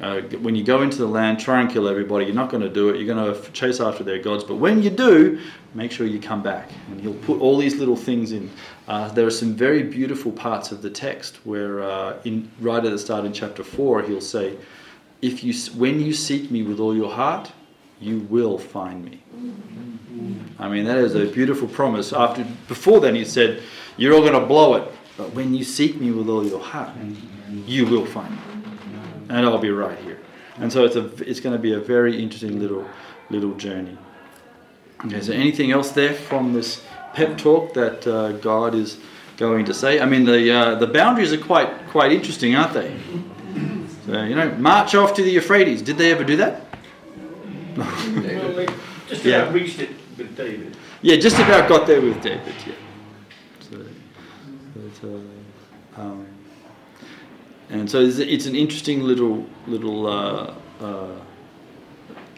Uh, when you go into the land, try and kill everybody. You're not going to do it. You're going to chase after their gods. But when you do, make sure you come back. And he'll put all these little things in. Uh, there are some very beautiful parts of the text where, uh, in, right at the start in chapter 4, he'll say, if you, when you seek me with all your heart, you will find me. I mean, that is a beautiful promise. After, before then, he said, You're all going to blow it. But when you seek me with all your heart, you will find me. And I'll be right here. And so it's, a, it's going to be a very interesting little, little journey. Okay, so anything else there from this pep talk that uh, God is going to say? I mean, the, uh, the boundaries are quite, quite interesting, aren't they? So, you know, march off to the Euphrates. Did they ever do that? Well, [LAUGHS] just Yeah. about reached it with David. Yeah, just about got there with David. Yeah. So, but, uh, um, and so it's, an interesting little little uh, uh,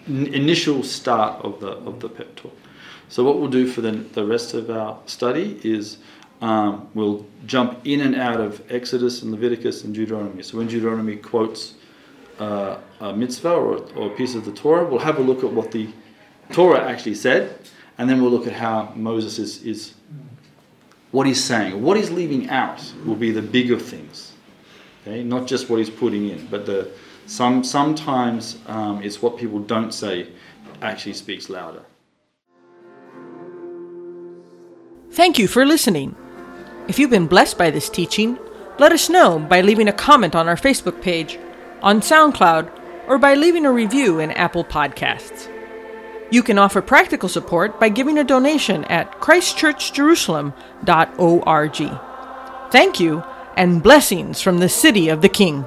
n- initial start of the of the pep talk. So what we'll do for the the rest of our study is um, we'll jump in and out of Exodus and Leviticus and Deuteronomy. So when Deuteronomy quotes uh, a mitzvah or, or a piece of the Torah, we'll have a look at what the Torah actually said, and then we'll look at how Moses is, is what he's saying. What he's leaving out will be the bigger things, okay? Not just what he's putting in, but the some sometimes um, it's what people don't say actually speaks louder. Thank you for listening. If you've been blessed by this teaching, let us know by leaving a comment on our Facebook page, on SoundCloud, or by leaving a review in Apple Podcasts. You can offer practical support by giving a donation at christchurchjerusalem.org. Thank you, and blessings from the City of the King.